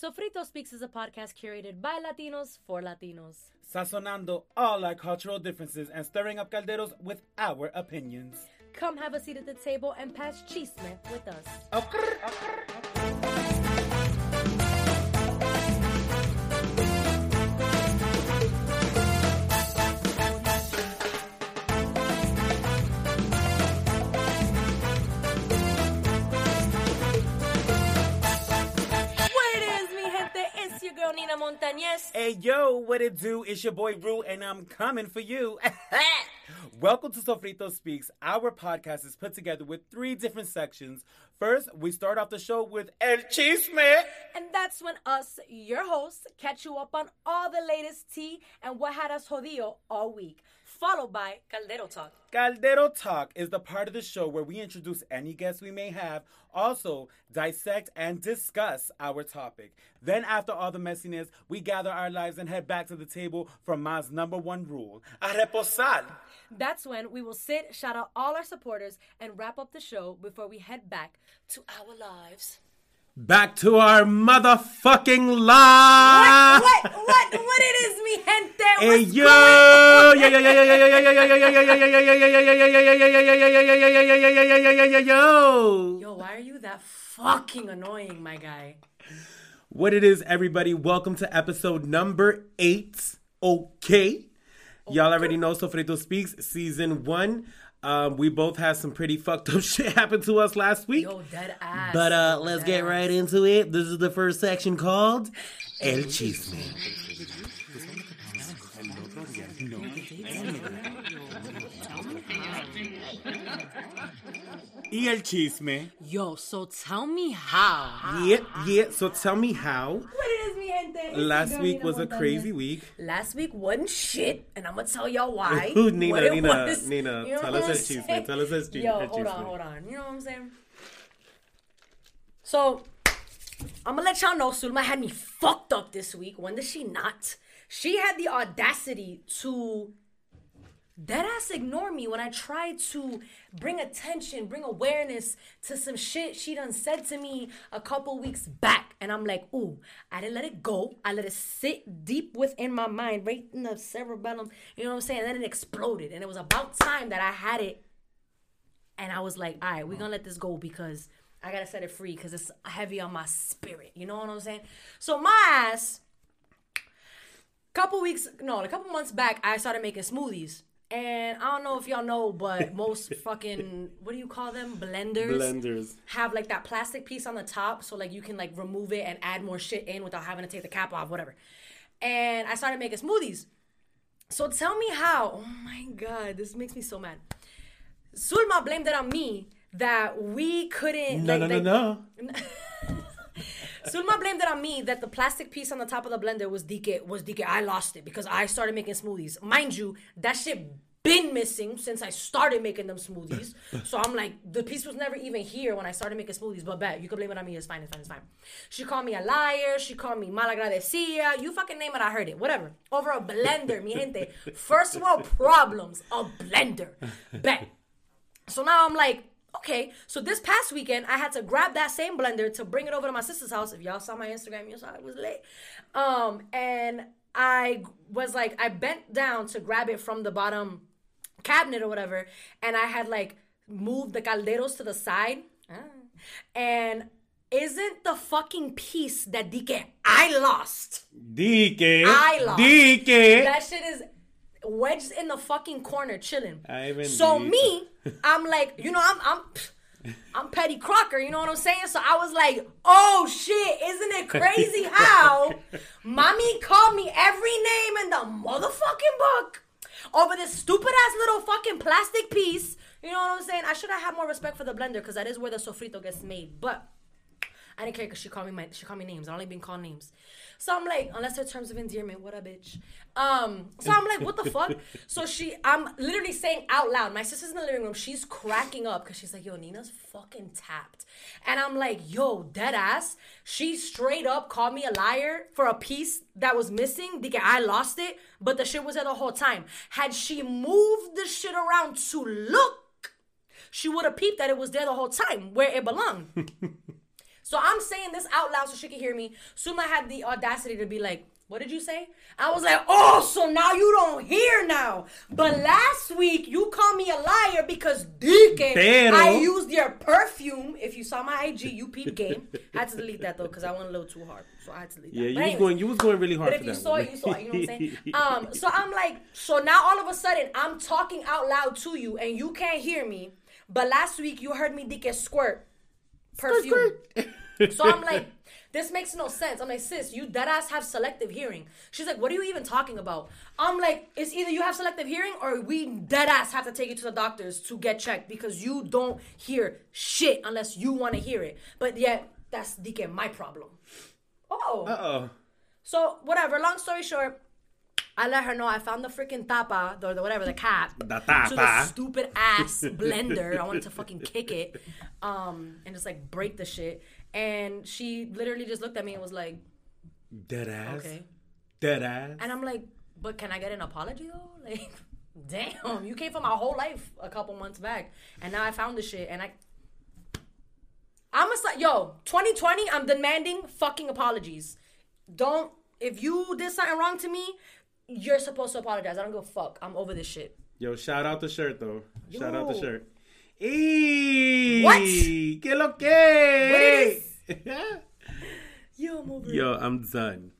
Sofrito Speaks is a podcast curated by Latinos for Latinos. Sazonando all our cultural differences and stirring up calderos with our opinions. Come have a seat at the table and pass chisme with us. Oh, what it It's your girl Nina Montañez. Hey yo, what it do? It's your boy Rue, and I'm coming for you. Welcome to Sofrito Speaks. Our podcast is put together with three different sections. First, we start off the show with El Chisme. And that's when us, your hosts, catch you up on all the latest tea and what had us jodido all week. Followed by Caldero Talk. Caldero Talk is the part of the show where we introduce any guests we may have, also dissect and discuss our topic. Then, after all the messiness, we gather our lives and head back to the table for Ma's number one rule: a reposar. That's when we will sit, shout out all our supporters, and wrap up the show before we head back to our lives. Back to our motherfucking lives. What? What? What What it is, mi gente? Hey What's yo! going- Yo yo yo yo yo yo yo yo yo yo yo yo Yo, why are you that fucking annoying, my guy? What it is, everybody? Welcome to episode number eight. Okay, y'all already know Sofrito Speaks season one. Um, we both had some pretty fucked up shit happen to us last week. Yo, dead ass. But uh, Yo, let's dead get ass. right into it. This is the first section called El Chisme. Y el chisme. Yo, so tell me how. Yeah, yeah. So tell me how. What it is, mi gente? Last week was a crazy week. Last week wasn't shit, and I'm gonna tell y'all why. Ooh, Nina, what Nina, was. Nina, You know tell us I'm that cheese, saying? Tell us that cheese- Yo, hold cheese, on, hold on. You know what I'm saying? So, I'm gonna let y'all know Sulma had me fucked up this week. When did she not? She had the audacity to dead ass ignore me when I tried to bring attention, bring awareness to some shit she done said to me a couple weeks back. And I'm like, ooh, I didn't let it go. I let it sit deep within my mind, right in the cerebellum. You know what I'm saying? And then it exploded. And it was about time that I had it. And I was like, all right, we're gonna let this go because I gotta set it free because it's heavy on my spirit. You know what I'm saying? So my ass couple weeks no a couple months back i started making smoothies and i don't know if y'all know but most fucking what do you call them? Blenders? Blenders. have like that plastic piece on the top so like you can like remove it and add more shit in without having to take the cap off whatever. And i started making smoothies. So tell me how oh my god this makes me so mad. Sulma blamed it on me that we couldn't No, like, no, no, like- no. Sulma blamed it on me that the plastic piece on the top of the blender was DK was DK. I lost it because I started making smoothies. Mind you, that shit been missing since I started making them smoothies. so I'm like, the piece was never even here when I started making smoothies. But bet you can blame it on me. It's fine. It's fine. It's fine. She called me a liar. She called me malagradecida. You fucking name it. I heard it. Whatever. Over a blender, mi gente. First of all, problems. A blender. Bet. So now I'm like, okay. So this past weekend, I had to grab that same blender to bring it over to my sister's house. If y'all saw my Instagram, you saw it was late. Um, and I was like, I bent down to grab it from the bottom cabinet or whatever, and I had like moved the calderos to the side. Ah. And isn't the fucking piece that DK I lost? Dique. I lost. Dique. That shit is wedged in the fucking corner, chilling. So me, I'm like, you know, I'm I'm I'm Petty Crocker, you know what I'm saying? So I was like, oh shit, isn't it crazy how mommy called me every name in the motherfucking book over this stupid ass little fucking plastic piece. You know what I'm saying? I should have had more respect for the blender because that is where the sofrito gets made. But I didn't care because she called me my she called me names. I only been called names. So I'm like, unless they're terms of endearment, what a bitch. Um, so I'm like, what the fuck? So she, I'm literally saying out loud. My sister's in the living room. She's cracking up because she's like, yo, Nina's fucking tapped. And I'm like, yo, dead ass. She straight up called me a liar for a piece that was missing. Because I lost it, but the shit was there the whole time. Had she moved the shit around to look, she would have peeped that it was there the whole time where it belonged. So I'm saying this out loud so she can hear me. Suma had the audacity to be like, what did you say? I was like, oh, so now you don't hear now. But last week you called me a liar because Dike, Pero- I used your perfume. If you saw my IG, you peep game. I had to delete that though because I went a little too hard. So I had to delete that. Yeah, you But was anyways, going. You was going really hard but for if you saw one. it, you saw it. You know what I'm saying? Um, so I'm like, so now all of a sudden I'm talking out loud to you and you can't hear me. But last week you heard me Dike squirt perfume. So I'm like, this makes no sense. I'm like, sis, you dead ass have selective hearing. She's like, what are you even talking about? I'm like, it's either you have selective hearing or we dead ass have to take you to the doctors to get checked because you don't hear shit unless you want to hear it. But yet, that's DK my problem. Oh. Uh oh. So whatever. Long story short, I let her know I found the freaking tapa, or the whatever, the cap The to the stupid ass blender. I wanted to fucking kick it, um, and just like break the shit. And she literally just looked at me and was like, Dead ass. "Okay." Dead ass. And I'm like, "But can I get an apology though?" Like, damn, you came for my whole life a couple months back, and now I found the shit, and I. I'm a yo 2020. I'm demanding fucking apologies. Don't if you did something wrong to me, you're supposed to apologize. I don't give a fuck. I'm over this shit. Yo, shout out the shirt though. Shout out the Yo. shirt. Eee, What? Que lo que? What it Yo, I'm over Yo, I'm done.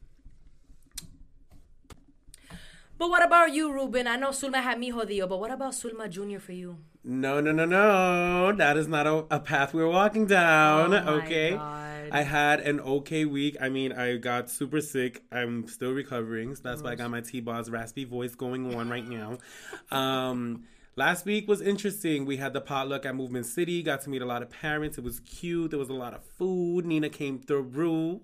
But what about you, Ruben? I know Sulma had me jodido, but what about Sulma Jr. for you? No, no, no, no. That is not a, a path we're walking down. Oh okay. God. I had an okay week. I mean, I got super sick. I'm still recovering. So that's why I got my T-Boz raspy voice going on right now. Um, last week was interesting. We had the potluck at Movement City. Got to meet a lot of parents. It was cute. There was a lot of food. Nina came through.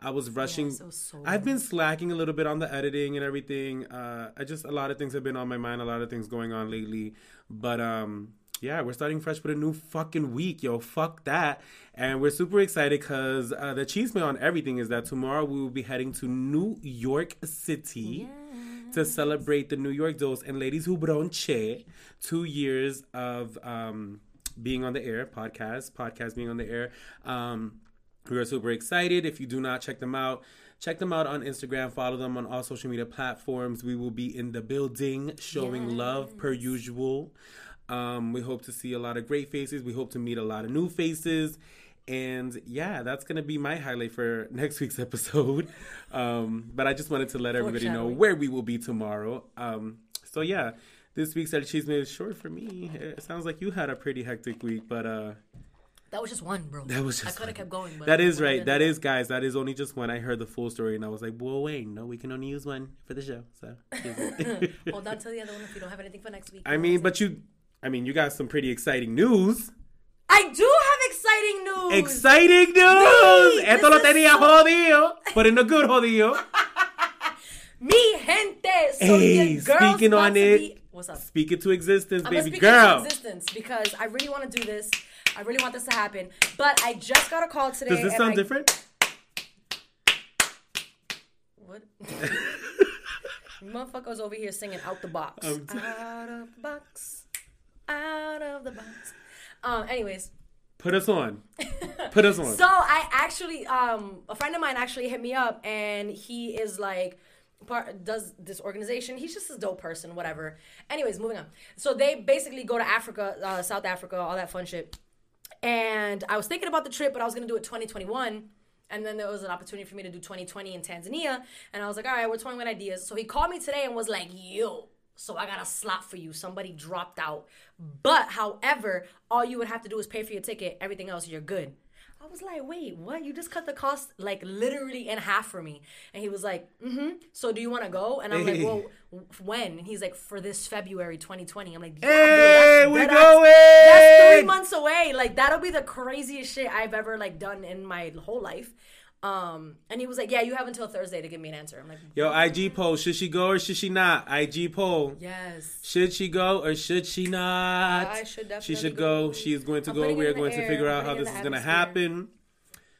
I was rushing. Was so I've been slacking a little bit on the editing and everything. Uh, I just a lot of things have been on my mind. A lot of things going on lately. But um, yeah, we're starting fresh with a new fucking week, yo. Fuck that. And we're super excited because uh, the chisme on everything is that tomorrow we will be heading to New York City to celebrate the New York Dolls and Ladies Who Bronche, two years of um, being on the air, podcast, podcast being on the air. Um, we are super excited. If you do not check them out, check them out on Instagram. Follow them on all social media platforms. We will be in the building showing love per usual. Um, we hope to see a lot of great faces. We hope to meet a lot of new faces. And yeah, that's going to be my highlight for next week's episode. Um, but I just wanted to let everybody know where we will be tomorrow. Um, so yeah, this week's El Chisme is short for me. It sounds like you had a pretty hectic week, but uh, That was just one, bro. that was just. I could have kept going. But that is right. That is, guys. That is only just one. I heard the full story and I was like, "Well, wait, no, we can only use one for the show." So, Hold on to the other one if you don't have anything for next week. I mean, but you, I mean, you got some pretty exciting news. I do have exciting news. Exciting news! Sí, Esto lo tenía so- jodido, but in a good jodido. Mi gente. So Hey, speaking on it, be- What's up? Speak it to existence, I'm baby speak girl. existence because I really want to do this. I really want this to happen. But I just got a call today. Does this sound I- different? What? Motherfuckers over here singing out the box. T- out of the box. Out of the box. Um, anyways. Put us on. Put us on. So I actually, um, a friend of mine actually hit me up, and he is like, part does this organization. He's just a dope person, whatever. Anyways, moving on. So they basically go to Africa, uh, South Africa, all that fun shit. And I was thinking about the trip, but I was gonna do it 2021. And then there was an opportunity for me to do 2020 in Tanzania. And I was like, all right, we're toying with ideas. So he called me today and was like, yo, so I got a slot for you. Somebody dropped out. But however, all you would have to do is pay for your ticket. Everything else, you're good. I was like, wait, what? You just cut the cost like literally in half for me. And he was like, mm-hmm. So do you want to go? And I'm Hey. like, well, when? And he's like, for this February 2020. I'm like, yeah, Hey, bro, we going! that's three months away. Like that'll be the craziest shit I've ever like done in my whole life. Um, and he was like, yeah, you have until Thursday to give me an answer. I'm like, Yo, IG poll. Should she go or should she not? IG poll. yes. Should she go or should she not? I should definitely. She should go. go. She is going to I'm go. We are in the going to figure I'm out how this is going to happen.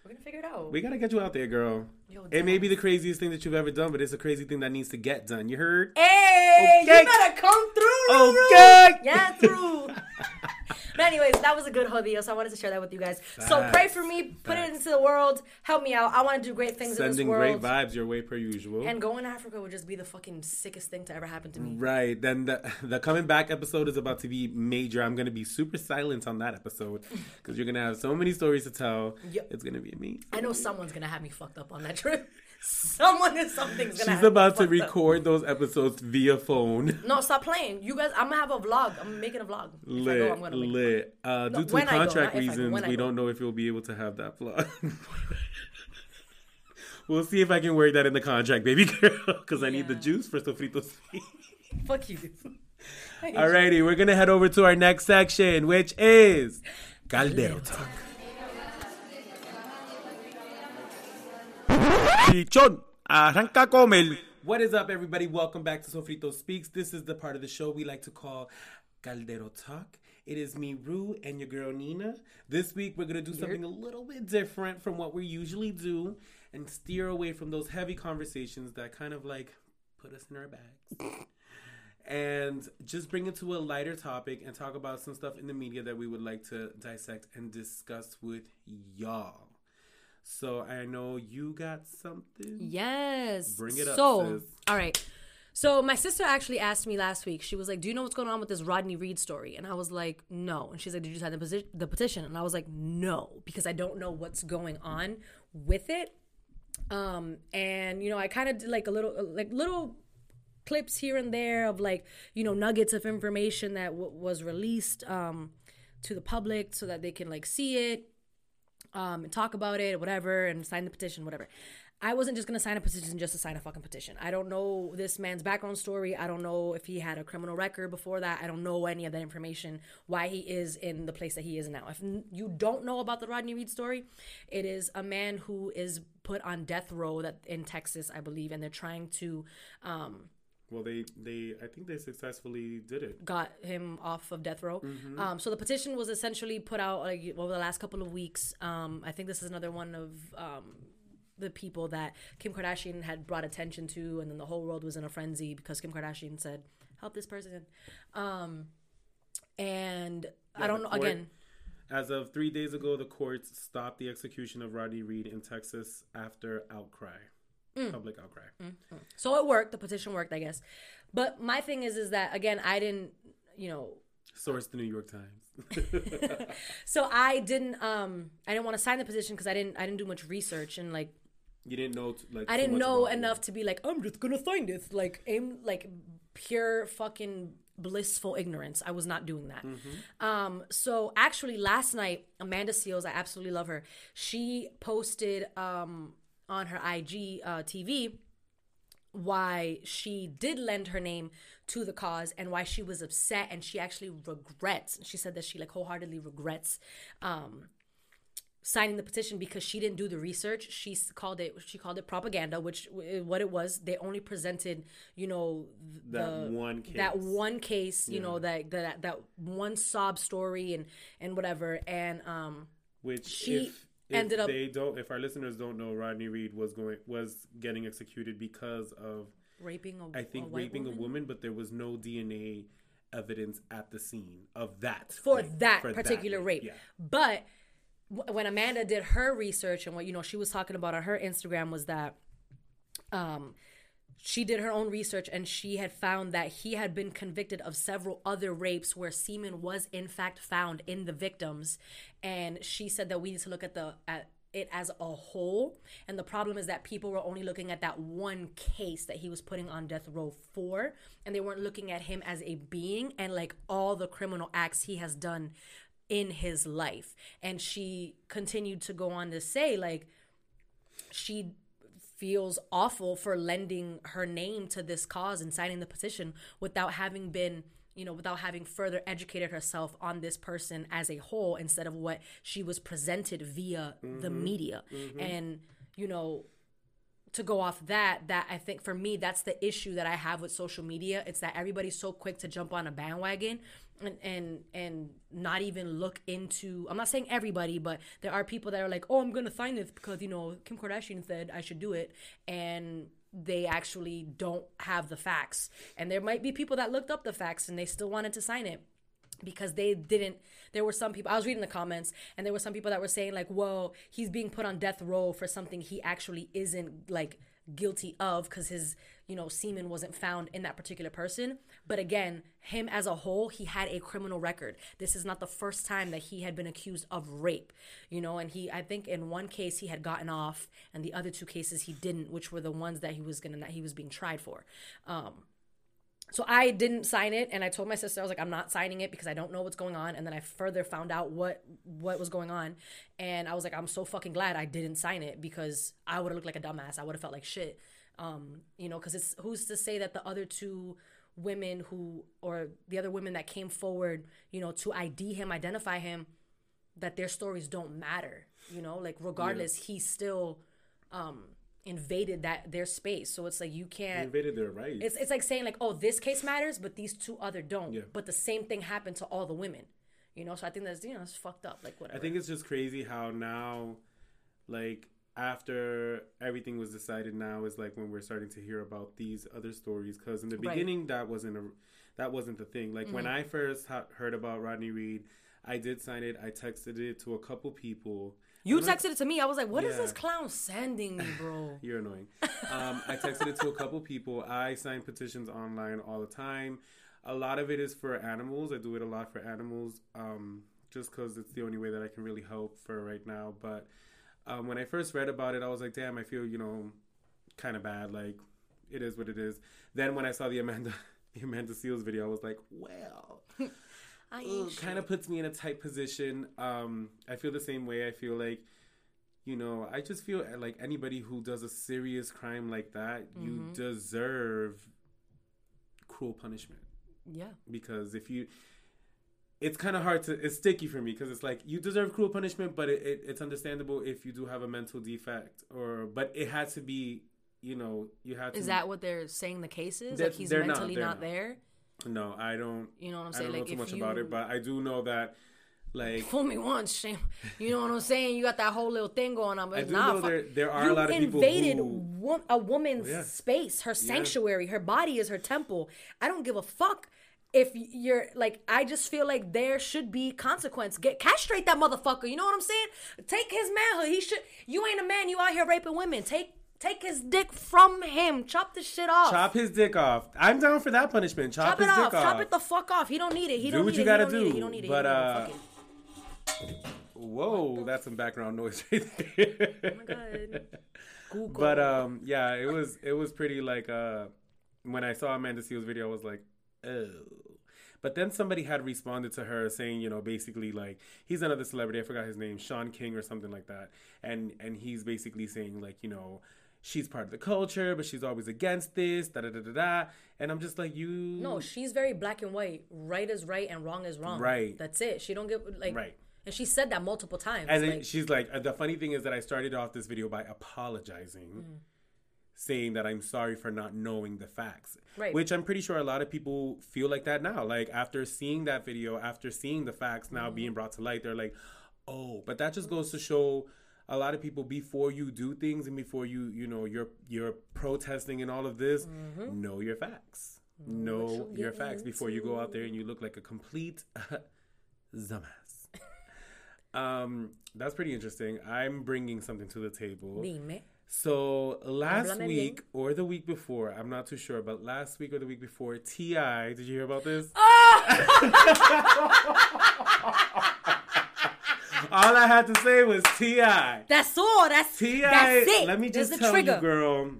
We're gonna figure it out. We got to get you out there, girl. Yo, It may be the craziest thing that you've ever done, but it's a crazy thing that needs to get done. You heard? Hey, Okay. you better come through. Ruru. Okay. Yeah, through. But anyways, that was a good video, so I wanted to share that with you guys. So pray for me, put it into the world, help me out. I want to do great things in Sending this great vibes your way per usual. And going to Africa would just be the fucking sickest thing to ever happen to me. Right. Then the the coming back episode is about to be major. I'm gonna be super silent on that episode because you're gonna have so many stories to tell. Yep. It's gonna be me. I know someone's gonna have me fucked up on that trip. Someone and something's gonna. She's about to up. record those episodes via phone. No, stop playing. You guys, I'm gonna have a vlog. I'm making a vlog. If I Lit, go, I'm gonna make lit. Uh, No, due to go, contract not if I go, reasons, we go. don't know if you'll be able to have that vlog. we'll see if I can work that in the contract, baby girl, because I need the juice for Sofritos. Fuck you. Alrighty, we're gonna head over to our next section, which is Caldero Talk. Chichón, arranca con el. What is up, everybody? Welcome back to Sofrito Speaks. This is the part of the show we like to call Caldero Talk. It is me, Rue, and your girl Nina. This week we're gonna do something a little bit different from what we usually do, and steer away from those heavy conversations that kind of like put us in our bags and just bring it to a lighter topic and talk about some stuff in the media that we would like to dissect and discuss with y'all. So I know you got something. Yes. Bring it up, So, sis. all right. So my sister actually asked me last week. She was like, "Do you know what's going on with this Rodney Reed story?" And I was like, "No." And she's like, "Did you sign the, posi- the petition?" And I was like, "No," because I don't know what's going on with it. Um, and you know, I kind of did like a little, like little clips here and there of like you know nuggets of information that w- was released um to the public so that they can like see it um, and talk about it whatever and sign the petition, whatever. I wasn't just gonna sign a petition just to sign a fucking petition. I don't know this man's background story. I don't know if he had a criminal record before that. I don't know any of that information. Why he is in the place that he is now. If you don't know about the Rodney Reed story, it is a man who is put on death row that in Texas, I believe, and they're trying to um, Well, they they I think they successfully did it. got him off of death row. Um, so the petition was essentially put out like over the last couple of weeks. Um, I think this is another one of um, the people that Kim Kardashian had brought attention to, and then the whole world was in a frenzy because Kim Kardashian said, "Help this person." Um, and I don't know. court- Again, As of three days ago, the courts stopped the execution of Rodney Reed in Texas after outcry, Mm. public outcry. so it worked. The petition worked, I guess. But my thing is, is that again, I didn't, you know, Source: The New York Times. so I didn't, um, I didn't want to sign the petition because I didn't, I didn't do much research and like you didn't know like I didn't know about it. enough to be like, I'm just gonna sign this. Like, aim like pure fucking blissful ignorance. I was not doing that. Um, so actually, last night, Amanda Seales, I absolutely love her. She posted um on her IG uh, TV why she did lend her name to the cause and why she was upset and she actually regrets. She said that she like wholeheartedly regrets um signing the petition because she didn't do the research. She called it she called it propaganda, which what it was. They only presented, you know, th- That the, one that one case, you know, that that that one sob story and and whatever. And um, Which She if, if ended up- they don't if our listeners don't know Rodney Reed was going was getting executed because of raping a I think a raping woman? a woman but there was no DNA evidence at the scene of that for that for particular rape. Yeah. But w- when Amanda did her research and what you know she was talking about on her Instagram was that um she did her own research and she had found that he had been convicted of several other rapes where semen was in fact found in the victims. And she said that we need to look at the at it as a whole. And the problem is that people were only looking at that one case that he was putting on death row for and they weren't looking at him as a being and like all the criminal acts he has done in his life. And she continued to go on to say like she feels awful for lending her name to this cause and signing the petition without having been you know without having further educated herself on this person as a whole instead of what she was presented via the mm-hmm. media. Mm-hmm. And you know to go off that that i think for me that's the issue that i have with social media. It's that everybody's so quick to jump on a bandwagon and and and not even look into i'm not saying everybody but there are people that are like oh i'm gonna sign this because you know kim kardashian said i should do it and they actually don't have the facts. And there might be people that looked up the facts and they still wanted to sign it because they didn't there were some people i was reading the comments and there were some people that were saying like well he's being put on death row for something he actually isn't like guilty of because his you know semen wasn't found in that particular person but again him as a whole he had a criminal record this is not the first time that he had been accused of rape you know and he i think in one case he had gotten off and the other two cases he didn't which were the ones that he was gonna that he was being tried for um so I didn't sign it, and I told my sister I was like, I'm not signing it because I don't know what's going on. And then I further found out what what was going on, and I was like, I'm so fucking glad I didn't sign it because I would have looked like a dumbass. I would have felt like shit, um, you know, because it's who's to say that the other two women who or the other women that came forward, you know, to ID him, identify him, that their stories don't matter, you know, like regardless, he still um invaded that their space. So it's like you can't invaded their rights. it's it's like saying like, oh, this case matters, but these two other don't. Yeah. But the same thing happened to all the women. You know, so I think that's you know it's fucked up. Like whatever. I think it's just crazy how now, like after everything was decided, now is like when we're starting to hear about these other stories. Because in the Right. Mm-hmm. beginning, that wasn't a that wasn't the thing. Like when I first ha- heard about Rodney Reed, I did sign it. I texted it to a couple people. you texted it to me. I was like, what is Yeah. this clown sending me, bro? You're annoying. Um, I texted it to a couple people. I sign petitions online all the time. A lot of it is for animals. I do it a lot for animals, um, just because it's the only way that I can really help for right now. But um, when I first read about it, I was like, damn, I feel you know kind of bad. Like it is what it is. Then when I saw the Amanda the Amanda Seales video, I was like, well. I kind of puts me in a tight position. Um, I feel the same way. I feel like, you know, I just feel like anybody who does a serious crime like that, you Mm-hmm. deserve cruel punishment. Yeah. Because if you, it's kind of hard to, it's sticky for me because it's like you deserve cruel punishment, but it, it, it's understandable if you do have a mental defect or, but it had to be, you know, you have to. Is that what they're saying the case is? Like he's not, mentally they're not, not. there? No, I don't. You know what I'm saying I don't know too much you about it, but I do know that, like, fool me once, shame. You know what I'm saying? You got that whole little thing going on, but I do nah, know there- there are a lot of people invaded who- wo- a woman's oh, yeah. space, her sanctuary, her body is her temple. I don't give a fuck if you're like. I just feel like there should be consequence. Get castrate that motherfucker. You know what I'm saying? Take his manhood. He should. You ain't a man. You out here raping women. Take. Take his dick from him. Chop the shit off. Chop his dick off. I'm down for that punishment. Chop, Chop his it dick off. off. Chop it the fuck off. He don't need it. He Do don't what need you it. gotta he do. Need it. He don't need it. But, uh, need it. Fuck it. Whoa, that's some background noise right there. Oh my god. Google. but um, yeah, it was it was pretty like uh, when I saw Amanda Seales video, I was like, oh. But then somebody had responded to her saying, you know, basically like he's another celebrity. I forgot his name, Shaun King or something like that. And and he's basically saying like, you know, she's part of the culture, but she's always against this. Da da da da da. And I'm just like, you. No, she's very black and white. Right is right and wrong is wrong. Right. That's it. She don't get like Right. And she said that multiple times. And then like, she's like, uh, the funny thing is that I started off this video by apologizing, Mm. Saying that I'm sorry for not knowing the facts. Right. Which I'm pretty sure a lot of people feel like that now. Like after seeing that video, after seeing the facts now Mm-hmm. being brought to light, they're like, oh, but that just goes to show a lot of people before you do things and before you, you know, you're you're protesting and all of this, Mm-hmm. know your facts. Know your facts before you go out there and you look like a complete dumbass. Um, that's pretty interesting. I'm bringing something to the table. Dime. So last Háblame week or the week before, I'm not too sure, but last week or the week before, Ti. Did you hear about this? Ah! all I had to say was Ti. That's all. That's Ti. Let me just tell trigger. you, girl.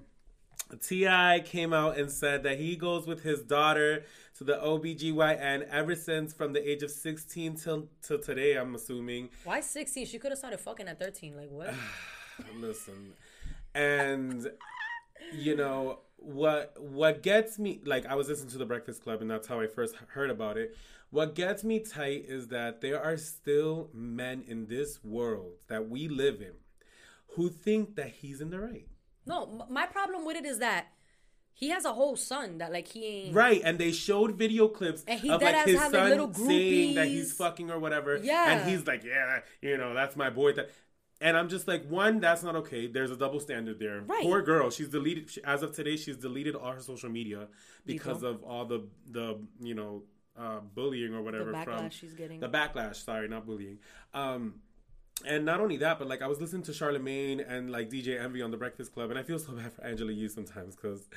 T.I. came out and said that he goes with his daughter to the OBGYN ever since from the age of 16 till till today. I'm assuming. Why 16? She could have started fucking at 13. Like what? listen and you know what what gets me like i was listening to the breakfast club and that's how i first heard about it what gets me tight is that there are still men in this world that we live in who think that he's in the right no, my problem with it is that he has a whole son that like he ain't. right and they showed video clips And he of like his son saying that he's fucking or whatever Yeah. and he's like yeah you know that's my boy that and I'm just like, one, that's not okay. There's a double standard there. Right. Poor girl. She's deleted. She, as of today, she's deleted all her social media because of all the the you know uh, bullying or whatever The from backlash she's getting. the backlash. Sorry, not bullying. Um, and not only that, but like I was listening to Charlemagne and like DJ Envy on the Breakfast Club, and I feel so bad for Angela Yee sometimes because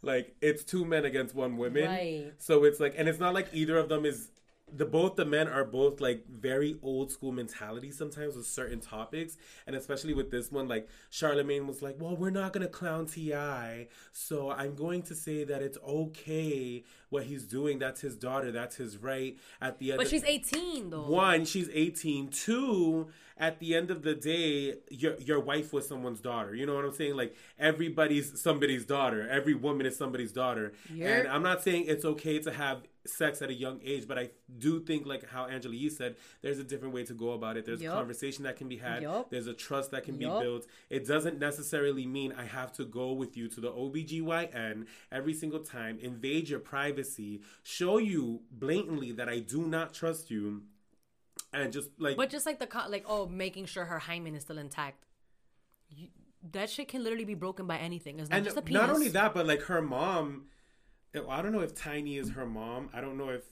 like it's two men against one woman. Right. So it's like, and it's not like either of them is the both the men are both like very old school mentality sometimes with certain topics and especially with this one like charlemagne was like well we're not gonna clown T.I. so i'm going to say that it's okay what he's doing that's his daughter that's his right at the end but she's 18 though. one, she's 18. Two, at the end of the day, your your wife was someone's daughter. You know what I'm saying? Like everybody's somebody's daughter. Every woman is somebody's daughter. You're- And I'm not saying it's okay to have sex at a young age, but I do think like how Angela Yee said, there's a different way to go about it. There's Yup. a conversation that can be had. Yup. There's a trust that can Yup. be built. It doesn't necessarily mean I have to go with you to the OBGYN every single time, invade your privacy, show you blatantly that I do not trust you and just like But just like the co- like oh, making sure her hymen is still intact. You, that shit can literally be broken by anything. It's not and just a penis. not only that but like her mom i don't know if tiny is her mom i don't know if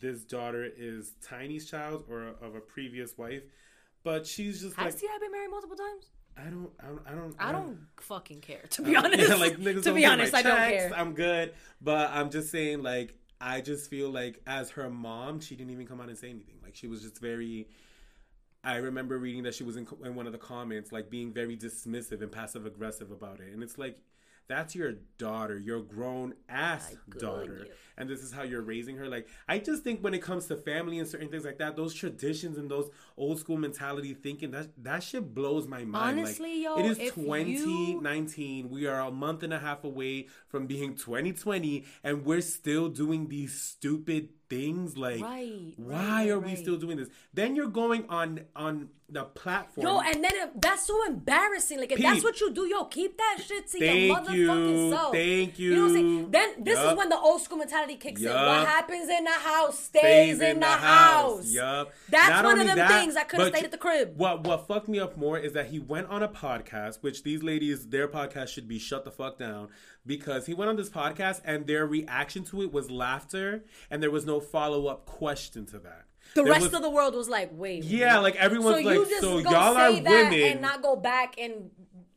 this daughter is tiny's child or of a previous wife but she's just like. Has like T.I. been married multiple times? I don't, I don't, I don't, I don't fucking care. To be honest, Yeah, like niggas to be honest, I don't care. I'm good, but I'm just saying, like, I just feel like as her mom, she didn't even come out and say anything. Like, she was just very. I remember reading that she was in, in one of the comments, like being very dismissive and passive aggressive about it, and it's like. That's your daughter, your grown ass daughter. you. And this is how you're raising her. Like, I just think when it comes to family and certain things like that, those traditions and those old school mentality thinking, that that shit blows my mind. Honestly, like, yo, it is 2019. you- we are a month and a half away from being 2020 and we're still doing these stupid things like Right, why right, are we still doing this then you're going on on the platform Yo, and then it, that's so embarrassing. Like, if that's what you do, yo, keep that shit to your motherfucking you, self. thank You you know what I'm saying? Then this is when the old school mentality kicks in. What happens in the house stays, in, the, house. Yup. That's Not one of them that, things I could have stayed at the crib. What what fucked me up more is that he went on a podcast, which these ladies, their podcast should be shut the fuck down because he went on this podcast and their reaction to it was laughter and there was no follow up question to that. The There rest was- of the world was like, wait. Yeah, what? like, everyone's so like, so y'all are that women. and not go back and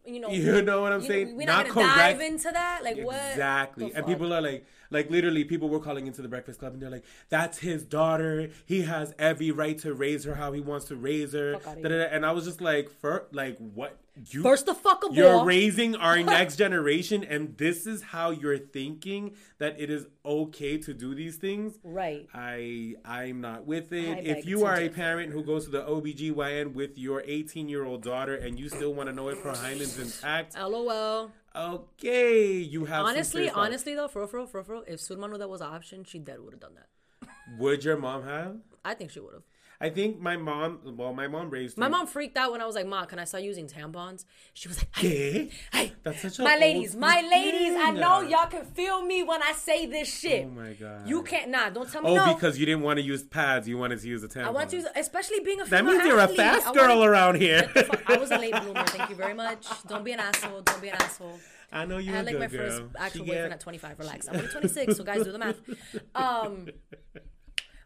you know. You know what I'm saying? we're Not not, gonna correct. dive into that. Like what? Exactly. And people are like, like literally, people were calling into the Breakfast Club and they're like, "That's his daughter. He has every right to raise her how he wants to raise her." And I was just like, "For like what you First the fuck of you're all. raising our next generation, and this is how you're thinking that it is okay to do these things." Right. I I'm not with it. I if you are a parent who goes to the OBGYN with your 18 year old daughter and you still want to know if her hymen's intact, LOL. Okay, you have Honestly, honestly though, for real, for real, for real, if that was an option, she dead would have done that. Would your mom have? I think she would have. I think my mom. Well, my mom raised My me- mom freaked out when I was like, "Ma, can I start using tampons?" She was like, "Hey, hey, That's such a my ladies, my ladies, I know y'all can feel me when I say this shit. Oh my god. You can't, nah, don't tell me Oh, no. because you didn't want to use pads, you wanted to use a tampon. I want to, use, especially being a That female means you're a athlete, fast girl around here. Fuck, I was a late bloomer. Thank you very much. Don't be an asshole. Don't be an asshole. I know you I a had like good my girl. first actual She boyfriend get- at 25. Relax. I'm only 26, so guys do the math. Um,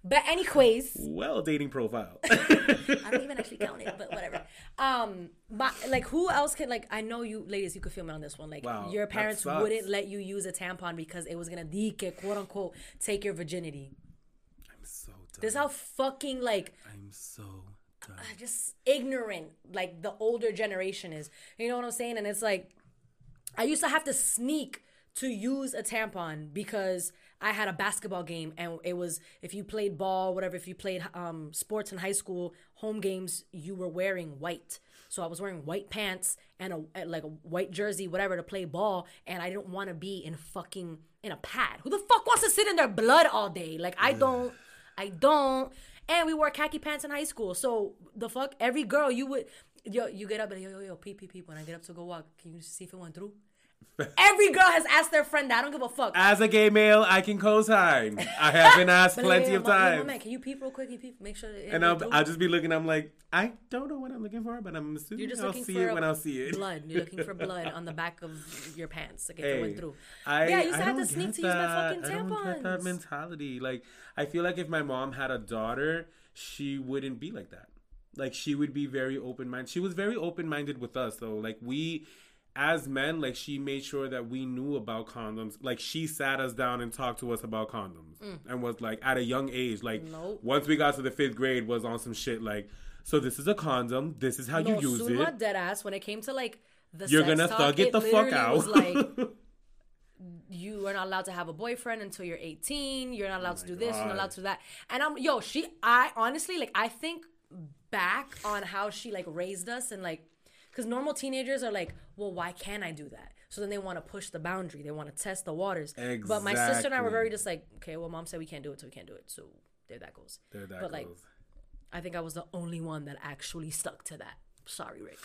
but anyways, Well, dating profile. I don't even actually count it, but whatever. Um, but like, who else can like? I know you, ladies, you could feel me on this one. Like, Wow, your parents wouldn't let you use a tampon because it was gonna dike, quote unquote, take your virginity. I'm so done. This is how fucking like I'm so done. just ignorant like the older generation is. You know what I'm saying? And it's like I used to have to sneak to use a tampon because I had a basketball game and it was if you played ball, whatever, if you played um, sports in high school, home games, you were wearing white. So I was wearing white pants and a like a white jersey, whatever, to play ball, and I didn't want to be in fucking in a pad. Who the fuck wants to sit in their blood all day? Like I don't, I don't. And we wore khaki pants in high school, so the fuck every girl you would, yo, you get up and yo yo yo pee pee pee. When I get up to go walk, can you see if it went through? Every girl has asked their friend that. I don't give a fuck. As a gay male, I can co-sign. I have been asked plenty of times. man, can you peep real quick? Can you peep? Make sure. That And I'll, I'll just be looking. I'm like, I don't know what I'm looking for, but I'm assuming You're just I'll looking see for it when I'll see it. blood. You're looking for blood on the back of your pants. Like if it Hey, went through. I, Yeah, I used to I have to sneak to use my that. fucking I don't get that mentality. Like, I feel like if my mom had a daughter, she wouldn't be like that. Like, she would be very open minded. She was very open minded with us, though. Like, we, as men, like, she made sure that we knew about condoms. Like, she sat us down and talked to us about condoms, and was like, at a young age, like, Mm. Nope. once we got to the fifth grade, was on some shit like. So this is a condom. This is how No, you use Suma it. dead ass when it came to like the You're sex gonna talk, thug it the fuck out. Was like you are not allowed to have a boyfriend until you're 18. You're not allowed to do this. You're not allowed to do that. And I'm yo, she I honestly like I think back on how she like raised us and like because normal teenagers are like, well, why can't I do that? So then they want to push the boundary. They want to test the waters. Exactly. But my sister and I were very just like, okay, well, mom said we can't do it, so we can't do it. So there that goes. There that but like. I think I was the only one that actually stuck to that. Sorry, Rick.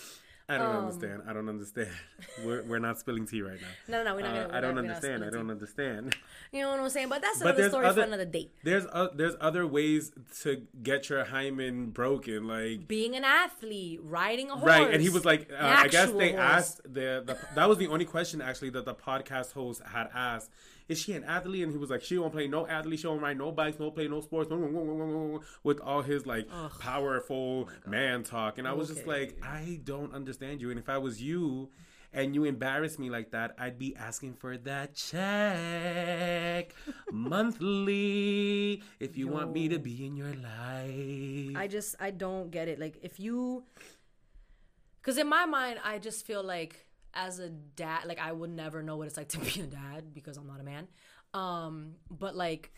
I don't Um, understand. I don't understand. We're, we're not spilling tea right now. No, no, no, we're not Uh, gonna- I don't we're not- we're not understand. I don't understand. You know what I'm saying? But that's another story other- for another date. There's uh, there's other ways to get your hymen broken, like Being an athlete, riding a horse. right. And he was like, uh, I guess they horse. asked the, the that was the only question actually that the podcast host had asked. Is she an athlete? And he was like, she won't play no athlete. She won't ride no bikes. No play no sports. With all his like powerful oh man talk, and I was just Oh like, I don't understand you. And if I was you. And you embarrass me like that, I'd be asking for that check monthly if you want me to be in your life. I just I don't get it. Like if you cuz in my mind I just feel like as a dad like I would never know what it's like to be a dad because I'm not a man. Um but like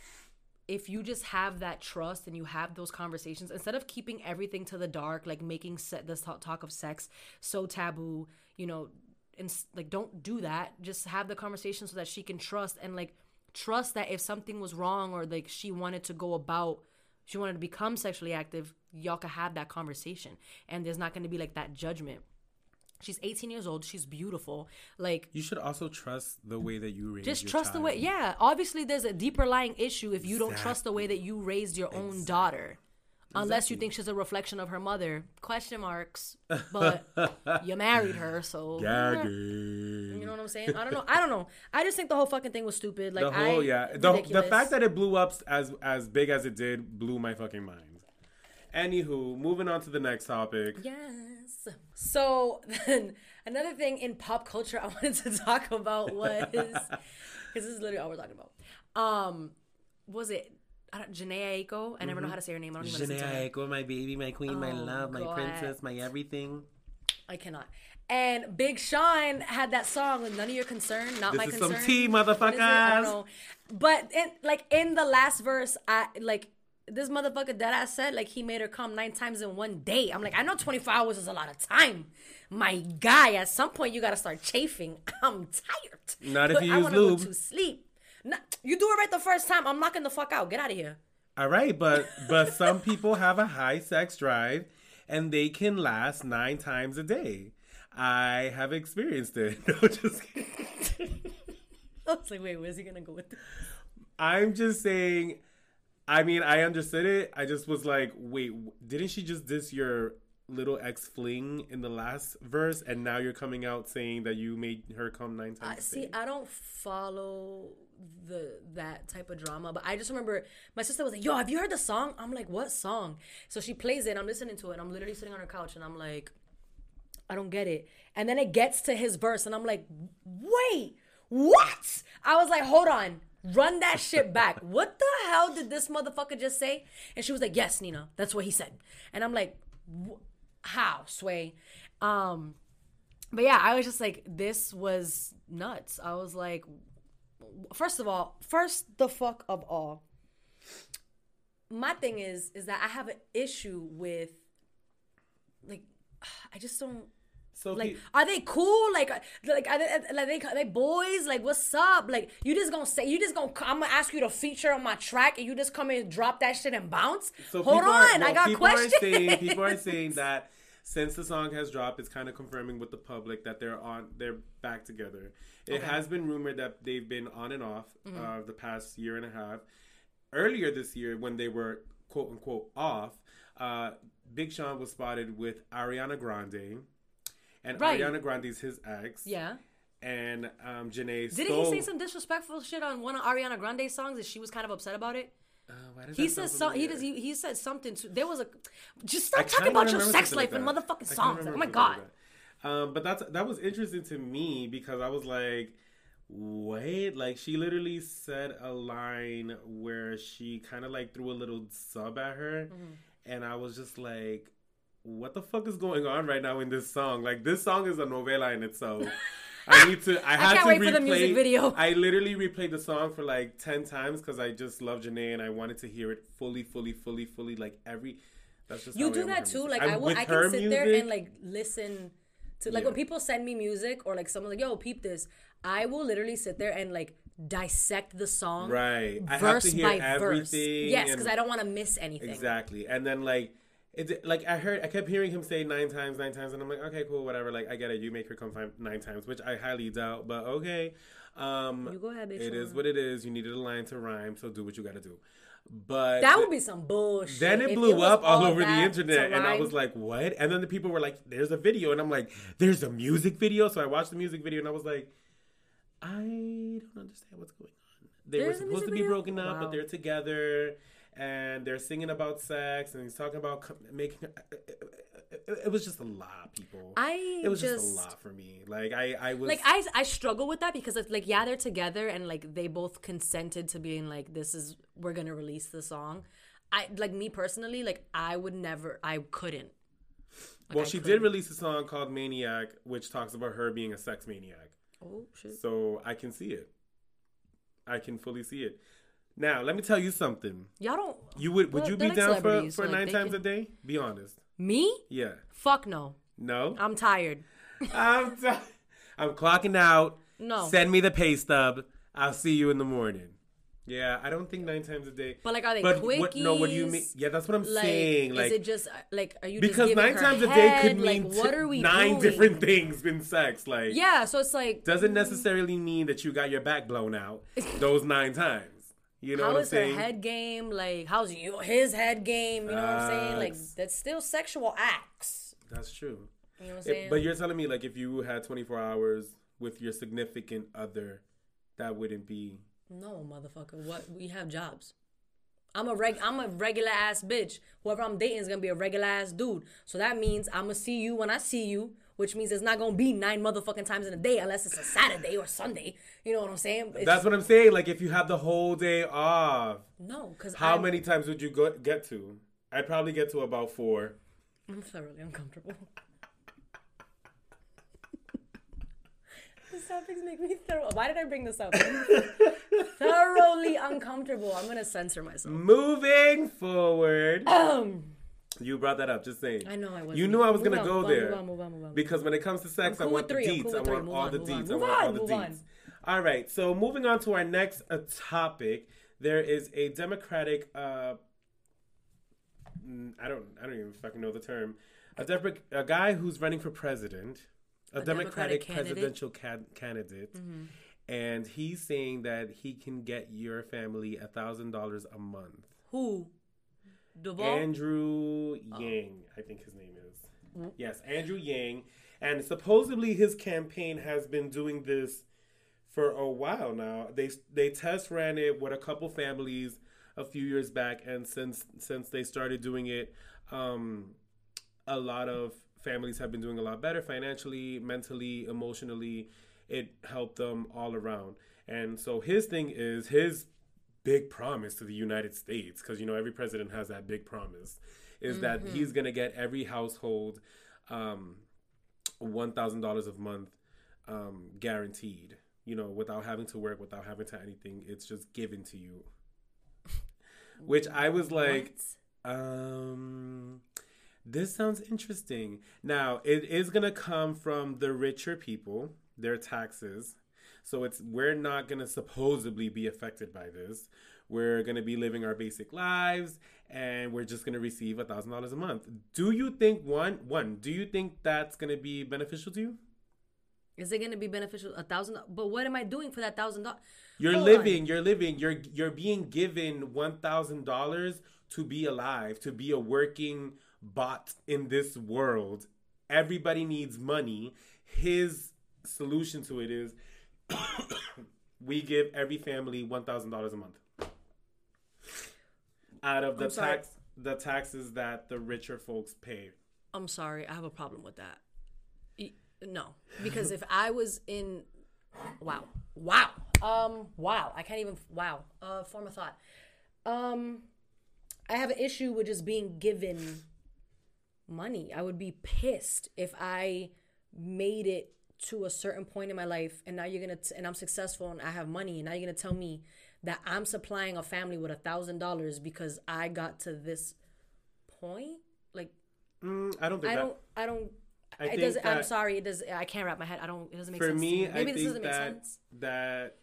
if you just have that trust and you have those conversations instead of keeping everything to the dark like making se- this talk, of sex so taboo you know and like don't do that. Just have the conversation so that she can trust and like trust that if something was wrong or like she wanted to go about she wanted to become sexually active y'all could have that conversation. And there's not going to be like that judgment she's 18 years old. She's beautiful. Like You should also trust the way that you raise. just trust the way yeah obviously there's a deeper lying issue if you don't trust the way that you raised your own daughter. Unless you think she's a reflection of her mother. Question marks. But you married her so Gagging. you know what i'm saying? I don't know. I don't know. I just think the whole fucking thing was stupid. Like the whole I, yeah. The, the fact that it blew up as as big as it did blew my fucking mind. Anywho, moving on to the next topic. Yes. So then another thing in pop culture I wanted to talk about was because this is literally all we're talking about. Um, was it I don't, Jhené Aiko? I never know how to say her name. I don't even listen to her. Jhené Aiko, my baby, my queen, my Oh, love, my God. princess, my everything. I cannot. And Big Sean had that song with "None of Your Concern," not This my is concern. some tea, What is? I motherfuckers. don't know. But in like in the last verse, I like this motherfucker that I said like he made her come nine times in one day. I'm like, I know 24 hours is a lot of time. My guy, at some point you gotta start chafing. I'm tired. Not if But you I use lube. Go to sleep. No, you do it right the first time. I'm knocking the fuck out. Get out of here. All right, but but some people have a high sex drive, and they can last nine times a day. I have experienced it. No, just kidding. I was like, wait, where's he gonna go with this? I'm just saying. I mean, I understood it. I just was like, wait, didn't she just diss your little ex fling in the last verse, and now you're coming out saying that you made her come nine times? a see. I don't follow the that type of drama, but I just remember my sister was like, "Yo, have you heard the song?" I'm like, "What song?" So she plays it. I'm listening to it. And I'm literally sitting on her couch, and I'm like, "I don't get it." And then it gets to his verse, and I'm like, "Wait, what?" I was like, "Hold on." Run that shit back. What the hell did this motherfucker just say? And she was like, "Yes, Nina, that's what he said." And I'm like, "How, Sway?" Um, but yeah, I was just like, this was nuts. I was like, first of all, first the fuck of all, my thing is, is that I have an issue with, like, I just don't so like. he- Are they cool? Like, like are they, like they, are they boys? Like, what's up? Like, you just gonna say, you just gonna, I'm gonna ask you to feature on my track, and you just come in and drop that shit and bounce. So Hold on, are- I got people questions. Are saying, people are saying that since the song has dropped, it's kind of confirming with the public that they're on, they're back together. It Okay. has been rumored that they've been on and off Mm-hmm. uh, the past year and a half. Earlier this year, when they were quote unquote off, uh, Big Sean was spotted with Ariana Grande, and Right. Ariana Grande's his ex, Yeah. and um, Jhené. Didn't stole, he say some disrespectful shit on one of Ariana Grande's songs that she was kind of upset about it? Uh, why does He says so, he does he, he said something to there was a just I stop talking about your sex life like in motherfucking songs. Like, oh my god. like. Um, but that's that was interesting to me because I was like, wait, like she literally said a line where she kind of like threw a little sub at her, Mm-hmm. and I was just like, what the fuck is going on right now in this song? Like this song is a novela in itself. I need to. I had can't to wait replay, for the music video. I literally replayed the song for like ten times because I just love Jhené and I wanted to hear it fully, fully, fully, fully. Like every. That's just You do that too. music. Like I, will, I can sit there and like listen to like Yeah. when people send me music or like someone's like, "Yo, peep this." I will literally sit there and like dissect the song Right. I have verse to hear by verse. everything. Yes, because I don't want to miss anything. Exactly. And then like it like I heard I kept hearing him say nine times, nine times, and I'm like, okay, cool, whatever. Like I get it. You make her come five, nine times, which I highly doubt, but okay. Um You go ahead, It is Sean. what it is. You needed a line to rhyme, so do what you gotta do. But That would be some bullshit. then it blew was up all all over the internet, and I was like, "What?" And then the people were like, "There's a video," and I'm like, "There's a music video." So I watched the music video, and I was like, "I don't understand what's going on." They There's were supposed to be video? broken up, Wow. but they're together, and they're singing about sex, and he's talking about co- making. It, it was just a lot, people. I it was just, just- a lot for me. Like I, I was like I I struggle with that because it's like yeah they're together and like they both consented to being like this is we're gonna release the song. I like me personally like I would never I couldn't. Like, well, I she did couldn't. release a song called "Maniac," which talks about her being a sex maniac. Oh shit. So I can see it. I can fully see it. Now, let me tell you something. Y'all don't. You would would you be down for, for like, nine times can- a day? Be honest. Me? Yeah. Fuck no. No. I'm tired. I'm t- I'm clocking out. No. Send me the pay stub. I'll see you in the morning. Yeah, I don't think nine times a day. But like, are they But quickies? what? No, what do you mean? Yeah, that's what I'm Like, saying. Like is it just uh, like are you because just nine her times a day could mean like what are we nine doing? different things in sex. Like Yeah, so it's like doesn't necessarily mean that you got your back blown out those nine times. You know how what I'm is her head game? Like how's you his head game? You know what I'm saying? Like that's still sexual acts. That's true. You know what I'm saying? but you're telling me like if you had 24 hours with your significant other, that wouldn't be. No, motherfucker. What we have jobs. I'm a reg. I'm a regular ass bitch. Whoever I'm dating is gonna be a regular ass dude. So that means I'm gonna see you when I see you, which means it's not gonna be nine motherfucking times in a day unless it's a Saturday or Sunday. You know what I'm saying? It's- That's what I'm saying. Like if you have the whole day off, no, because how I'm, many times would you go, get to? I'd probably get to about four. I'm thoroughly uncomfortable. These topics make me thorough. Why did I bring this up? thoroughly uncomfortable. I'm gonna censor myself. Moving forward, Um, you brought that up. Just saying. I know I was. You knew I was gonna on, go move on, there Move on, move on, move on. because when it comes to sex, I'm I want the deets. cool I want all the deets. I want all the deets. All right. So moving on to our next uh, topic, there is a Democratic. Uh, mm, I don't. I don't even fucking know the term. A, Demo- a guy who's running for president, a, A Democratic, Democratic candidate? presidential ca- candidate, Mm-hmm. and he's saying that he can get your family a thousand dollars a month. Who? Duvall? Andrew Oh. Yang, I think his name is. Mm-hmm. Yes, Andrew Yang. And supposedly his campaign has been doing this for a while now. They they test ran it with a couple families a few years back, and since since they started doing it, um, a lot of families have been doing a lot better financially, mentally, emotionally. It helped them all around. And so his thing is his big promise to the United States, because you know every president has that big promise, is that he's gonna get every household um, one thousand dollars a month um, guaranteed. You know, without having to work, without having to anything, it's just given to you. Which I was like, um, this sounds interesting. Now, it is going to come from the richer people, their taxes. So it's we're not gonna supposedly be affected by this. We're gonna be living our basic lives, and we're just gonna receive a thousand dollars a month. Do you think one one? Do you think that's gonna be beneficial to you? Is it going to be beneficial? A thousand? But what am I doing for that thousand dollars? You're Hold living, on. you're living, you're you're being given one thousand dollars to be alive, to be a working bot in this world. Everybody needs money. His solution to it is we give every family one thousand dollars a month out of the tax the taxes that the richer folks pay. I'm sorry, I have a problem with that. No, because if I was in, wow, wow, um, wow, I can't even, wow, uh, form of thought. Um, I have an issue with just being given money. I would be pissed if I made it to a certain point in my life, and now you're gonna, t- and I'm successful, and I have money, and now you're gonna tell me that I'm supplying a family with a thousand dollars because I got to this point, like. Mm, I don't think I that. don't. I don't. I it doesn't. I'm sorry. It does. I can't wrap my head. I don't. It doesn't make for sense. me. Maybe I this think doesn't make that sense. that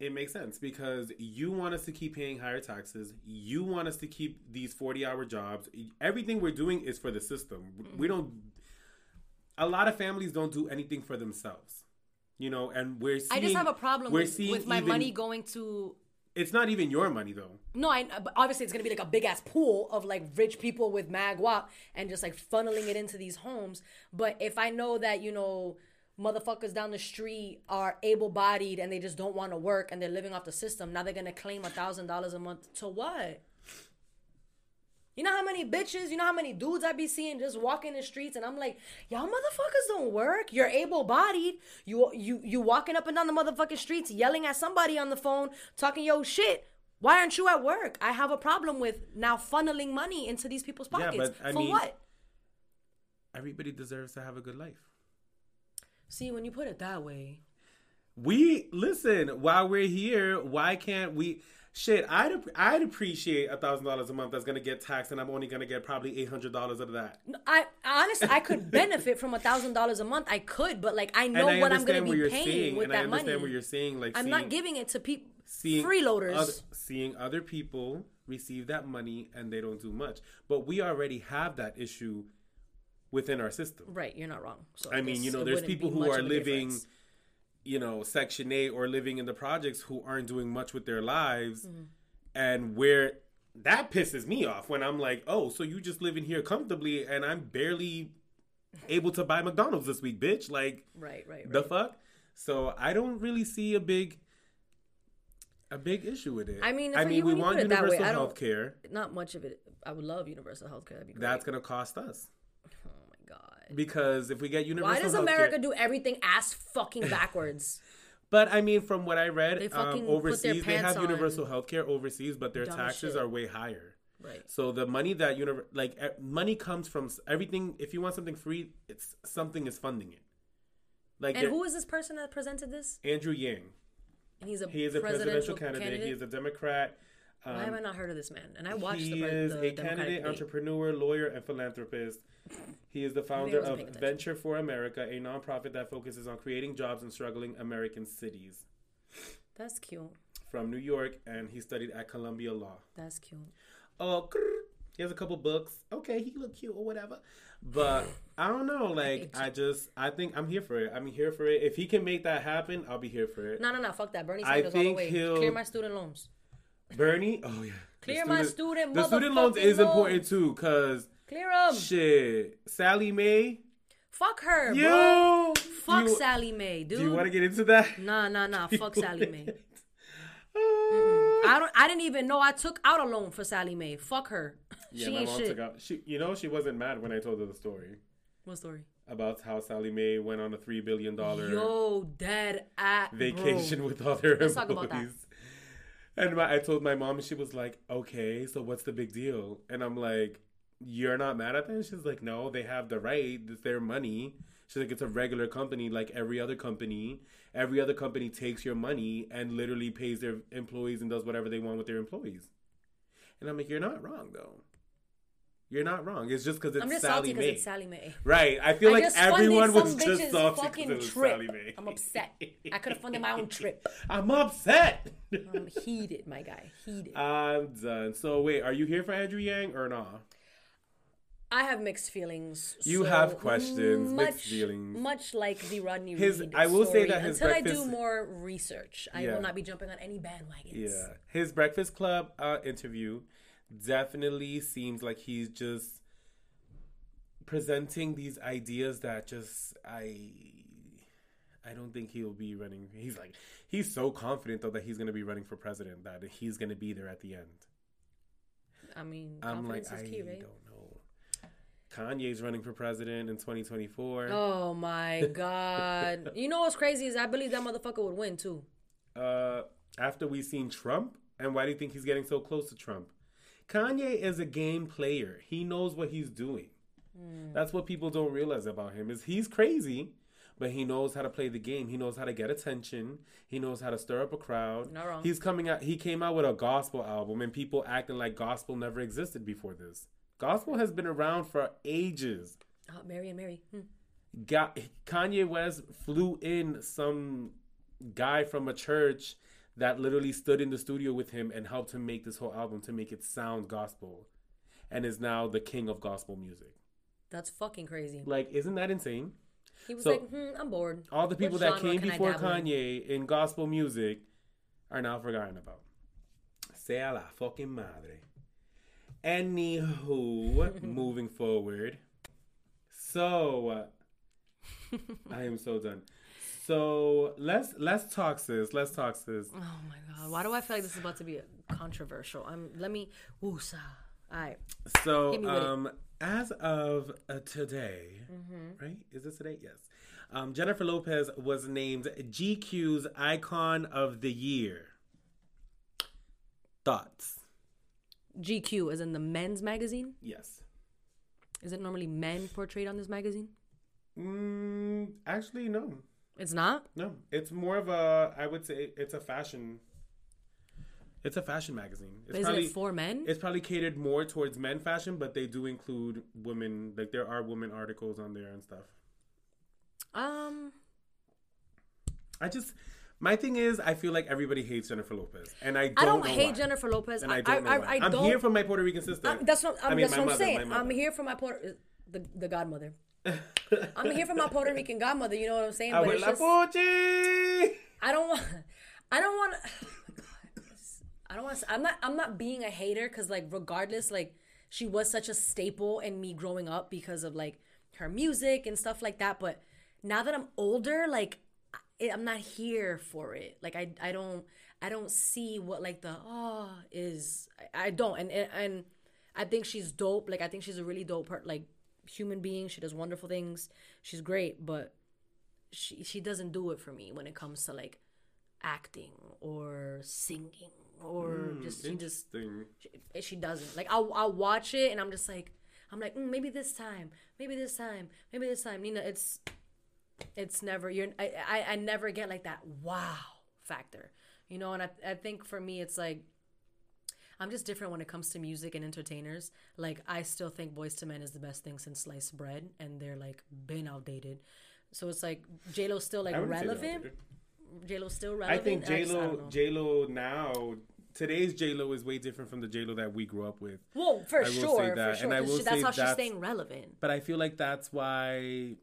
it makes sense because you want us to keep paying higher taxes. You want us to keep these forty-hour jobs. Everything we're doing is for the system. Mm-hmm. We don't. A lot of families don't do anything for themselves, you know, and we're. Seeing, I just have a problem we're with, seeing with my even- money going to. It's not even your money though. No, I. Obviously, it's gonna be like a big ass pool of like rich people with mag wop and just like funneling it into these homes. But if I know that you know motherfuckers down the street are able bodied and they just don't want to work and they're living off the system, now they're gonna claim a thousand dollars a month to what? You know how many bitches, you know how many dudes I be seeing just walking the streets, and I'm like, y'all motherfuckers don't work. You're able bodied. You you you walking up and down the motherfucking streets, yelling at somebody on the phone, talking yo shit. Why aren't you at work? I have a problem with now funneling money into these people's pockets. Yeah, but I For mean- what? Everybody deserves to have a good life. See, when you put it that way, We listen while we're here. Why can't we? Shit, I'd I'd appreciate a thousand dollars a month that's gonna get taxed, and I'm only gonna get probably eight hundred dollars out of that. I honestly I could benefit from a thousand dollars a month. I could, but like I know I what I'm gonna be paying saying, with and I that understand money. what you're saying. Like I'm seeing, not giving it to people seeing freeloaders. other, seeing other people receive that money and they don't do much, but we already have that issue within our system. Right, you're not wrong. So I mean, you know, there's people who are living, difference. You know, Section 8 or living in the projects who aren't doing much with their lives. Mm-hmm. And where that pisses me off when I'm like, oh, so you just living here comfortably and I'm barely able to buy McDonald's this week, bitch. Like, Right, right, right. the fuck? So I don't really see a big. A big issue with it. I mean, I you- mean, we want put it that way, universal health care. Not much of it. I would love universal health care. That'd be great. That's gonna cost us god. because if we get universal Why does America do everything ass fucking backwards? But I mean, from what I read, They um, fucking put their overseas they have universal on. health care overseas, but their Dumb taxes shit. are way higher. right. So the money that uni- like money comes from everything. If you want something free, it's something is funding it. Like And who is this person that presented this? Andrew Yang. And he's a He is a presidential, candidate. He is a Democrat. Um, Why have I not heard of this man? And I watched he the, pre- is the a Democratic candidate, debate. entrepreneur, lawyer, and philanthropist. He is the founder of. Venture for America, a nonprofit that focuses on creating jobs in struggling American cities. That's cute. From New York, and he studied at Columbia Law. That's cute. Oh, he has a couple books. Okay, he look cute or whatever. But I don't know. Like, I just, I think I'm here for it. I'm here for it. If he can make that happen, I'll be here for it. No, no, no. Fuck that. Bernie I Sanders all the think way. he'll- Clear my student loans. Bernie, oh yeah, Clear my student The student loans is important too, cause Clear them. shit, Sallie Mae, Fuck her, bro. Fuck you, Sallie Mae, dude. Do you want to get into that? Nah, nah, nah. Fuck Sallie Mae. I don't. I didn't even know I took out a loan for Sallie Mae. Fuck her. Yeah, she my ain't mom shit. took out. She, you know, she wasn't mad when I told her the story What story? about how Sallie Mae went on a three billion dollar Yo, dead at vacation bro. with other Let's talk employees. about that. And my, I told my mom, and she was like, "Okay, so what's the big deal?" And I'm like, "You're not mad at them?" She's like, "No, they have the right. It's their money." She's like, "It's a regular company, like every other company. Every other company takes your money and literally pays their employees and does whatever they want with their employees." And I'm like, "You're not wrong, though." You're not wrong. It's just because it's I'm just Sally salty because Mae. it's Sallie Mae. Right. I feel I like everyone was just salty fucking it was trip. Sallie Mae. I'm upset. I could have funded my own trip. I'm upset. I'm heated, my guy. Heated. I'm done. So wait, are you here for Andrew Yang or not? I have mixed feelings. You so have questions, much, mixed feelings. Much like the Rodney His- Reed I will say story. that his until I do more research, I Yeah. will not be jumping on any bandwagons. Yeah. His Breakfast Club uh, interview definitely seems like he's just presenting these ideas that just I I don't think he'll be running. He's like he's so confident though that he's going to be running for president that he's going to be there at the end. I mean, I'm like I key, right? don't know. Kanye's running for president in 2024. Oh my god! you know what's crazy is I believe that motherfucker would win too. uh, after we seen Trump, and why do you think he's getting so close to Trump? Kanye is a game player. He knows what he's doing. That's what people don't realize about him is he's crazy, but he knows how to play the game. He knows how to get attention. He knows how to stir up a crowd. Not wrong. He's coming out. He came out with a gospel album, and people acting like gospel never existed before this. Gospel has been around for ages. Oh, Mary and Mary. Hmm. got Kanye West flew in some guy from a church that literally stood in the studio with him and helped him make this whole album to make it sound gospel and is now the king of gospel music. That's fucking crazy. Like isn't that insane? He was So- like, hmm, I'm bored. All the people that came before dabble in? Kanye in gospel music are now forgotten about. Sea la fucking madre. Anywho, moving forward. So, uh, I am so done. So let's let's talk sis. Let's talk sis. Oh my god! Why do I feel like this is about to be controversial? I'm. Let me. Woosa. All right. So it. um, as of uh, today, Mm-hmm. right? Is this today? Yes. Um, Jennifer Lopez was named GQ's Icon of the Year. Thoughts? GQ is in the men's magazine. Yes. Is it normally men portrayed on this magazine? Mm, actually, no, It's not. no. It's more of a. I would say it's a fashion. It's a fashion magazine. It's But isn't probably it for men? it's probably catered more towards men fashion, but they do include women. Like there are women articles on there and stuff. Um. I just my thing is I feel like everybody hates Jennifer Lopez, and I don't, I don't know hate why. Jennifer Lopez. and I I, don't know I, why. I, I'm don't. here for my Puerto Rican sister. I'm- that's what I'm. I mean, that's what I'm mother, saying. I'm here for my Puerto. The, the godmother. I'm here for my Puerto Rican godmother. You know what I'm saying? But Abuela just, I don't want. I don't want. I don't want. to I'm not. I'm not being a hater because, like, regardless, like, she was such a staple in me growing up because of like her music and stuff like that. But now that I'm older, like, I, I'm not here for it. Like, I. I don't. I don't see what like the oh is. I, I don't. And, and and I think she's dope. Like, I think she's a really dope part. Like, human being. She does wonderful things. She's great, but she she doesn't do it for me when it comes to like acting or singing or just she just she, she doesn't like I'll, I'll watch it and i'm just like i'm like mm, maybe this time maybe this time maybe this time nina it's it's never you're I, I i never get like that wow factor you know and i, I think for me it's like i'm just different when it comes to music and entertainers like i still think Boyz II Men is the best thing since sliced bread and they're like been outdated so it's like j-lo's still like I wouldn't say that, relevant dude. j-lo's still relevant. I think J Lo. J Lo now today's J Lo is way different from the J Lo that we grew up with. Well, for I will say sure, that, for sure. and I will that's say how she's that's- staying relevant. But I feel like that's why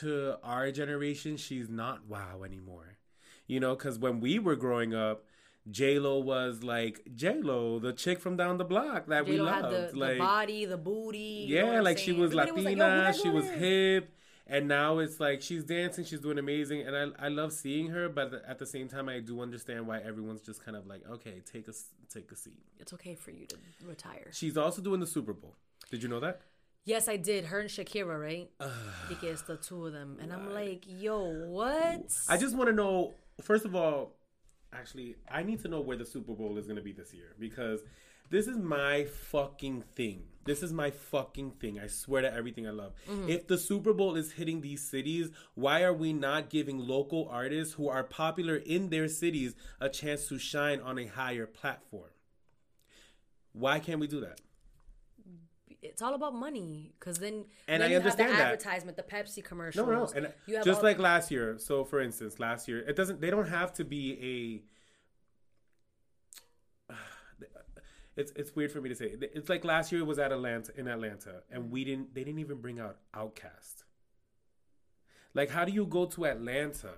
to our generation she's not wow anymore. You know, because when we were growing up, J Lo was like J Lo, the chick from down the block that we J-Lo loved. had the, like the body, the booty. yeah, like she was Everybody Latina, like, who that she was hip, and now it's like she's dancing, she's doing amazing, and I I love seeing her, but at the same time, I do understand why everyone's just kind of like, okay, take a take a seat. It's okay for you to retire. She's also doing the Super Bowl. Did you know that? Yes, I did. Her and Shakira, right? because the two of them, and I'm like, yo, what? I just want to know. First of all, actually, I need to know where the Super Bowl is going to be this year because this is my fucking thing. This is my fucking thing. I swear to everything I love. Mm-hmm. If the Super Bowl is hitting these cities, why are we not giving local artists who are popular in their cities a chance to shine on a higher platform? Why can't we do that? It's all about money. Because then, And then I you have understand the that. advertisement, the Pepsi commercials. No, no, and you have just like last year. So, for instance, last year it doesn't. They don't have to be a. It's it's weird for me to say. It's like last year it was at Atlanta in Atlanta, and we didn't. They didn't even bring out OutKast. Like, how do you go to Atlanta,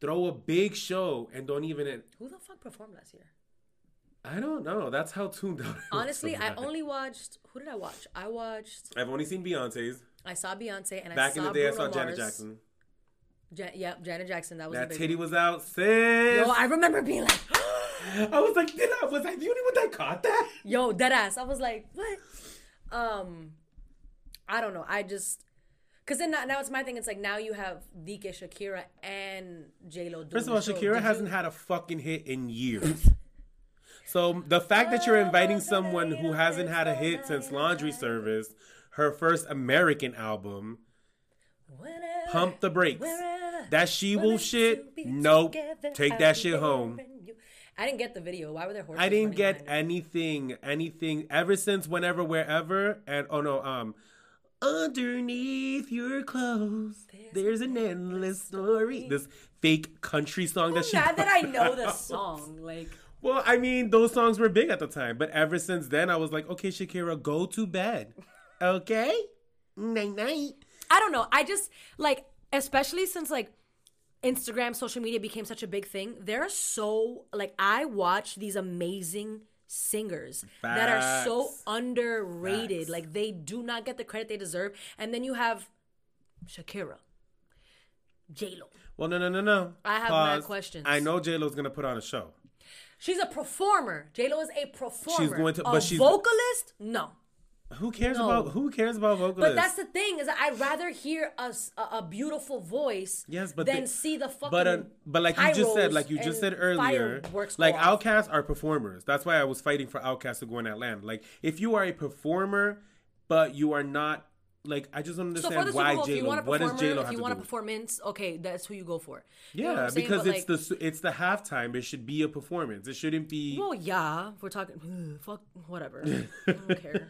throw a big show, and don't even? who the fuck performed last year? I don't know. That's how tuned out. I Honestly, I only watched. Who did I watch? I watched. I've only seen Beyonce's. I saw Beyonce and I Back saw in the day, Bruno I saw Janet Mars. Jackson. Ja- yep, Janet Jackson. That was That big titty one. was out, sis. Yo, I remember being like, I was like, did I? Was I the only one that caught that? yo, dead ass. I was like, what? Um, I don't know. I just, cause then now, now it's my thing. It's like now you have Dike, Shakira, and J Lo. First of all, Shakira hasn't had a fucking hit in years. So the fact that you're inviting someone who hasn't had a hit since Laundry Service, her first American album, Pump the Brakes. That she will shit, nope. Take that shit home. I didn't get the video. Why were there horses? I didn't get anything, anything ever since whenever, wherever, and oh no, um, underneath your clothes, there's an endless story. This fake country song that she. Now that I know the song, like. Well, I mean, those songs were big at the time, but ever since then, I was like, okay, Shakira, go to bed, okay, night night. I don't know. I just like, especially since like Instagram, social media became such a big thing. They're so like I watch these amazing singers that are so underrated. Facts. Like they do not get the credit they deserve. And then you have Shakira, J Lo. Well, no, no, no, no. I have mad questions. I know J Lo's gonna put on a show. She's a performer. J Lo is a performer. She's going to- a but she's- vocalist. No. Who cares No. about who cares about vocalists? But that's the thing is that I'd rather hear a beautiful voice Yes, but than they- see the fucking But uh, but like you just said, like you just said earlier, like. OutKasts are performers. That's why I was fighting for OutKasts to go in Atlanta. Like if you are a performer, but you are not like I just don't understand Super why J you Lo. What does performer, J Lo if you want a do? performance, okay, that's who you go for. You know Yeah, I'm saying? because But, it's like, the it's the halftime. It should be a performance. It shouldn't be. well, yeah, if we're talking. fuck, whatever. I don't care.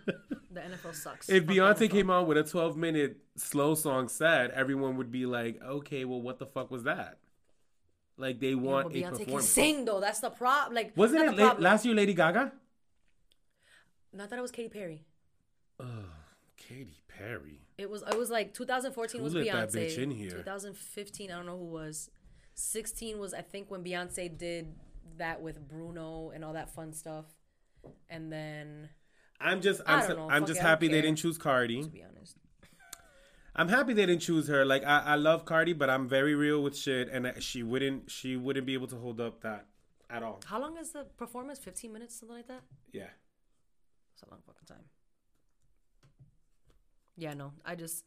The NFL sucks. if Fuck Beyonce came on with a 12 minute slow song set, everyone would be like, okay, well, what the fuck was that? Like they Yeah, want but a Beyonce can performance. sing though. That's the problem. Like, Wasn't it la- last year, Lady Gaga? Not that it was Katy Perry. Katy Perry. It was. It was like 2014 Who was let Beyonce. that bitch in here? 2015, I don't know who was. 16 was I think when Beyonce did that with Bruno and all that fun stuff. And then, I'm just, I I'm, don't know. I'm just I don't happy they didn't choose Cardi. to be honest, I'm happy they didn't choose her. Like I, I love Cardi, but I'm very real with shit, and she wouldn't, she wouldn't be able to hold up that at all. how long is the performance? 15 minutes, something like that. Yeah. It's a long fucking time. Yeah, no, I just,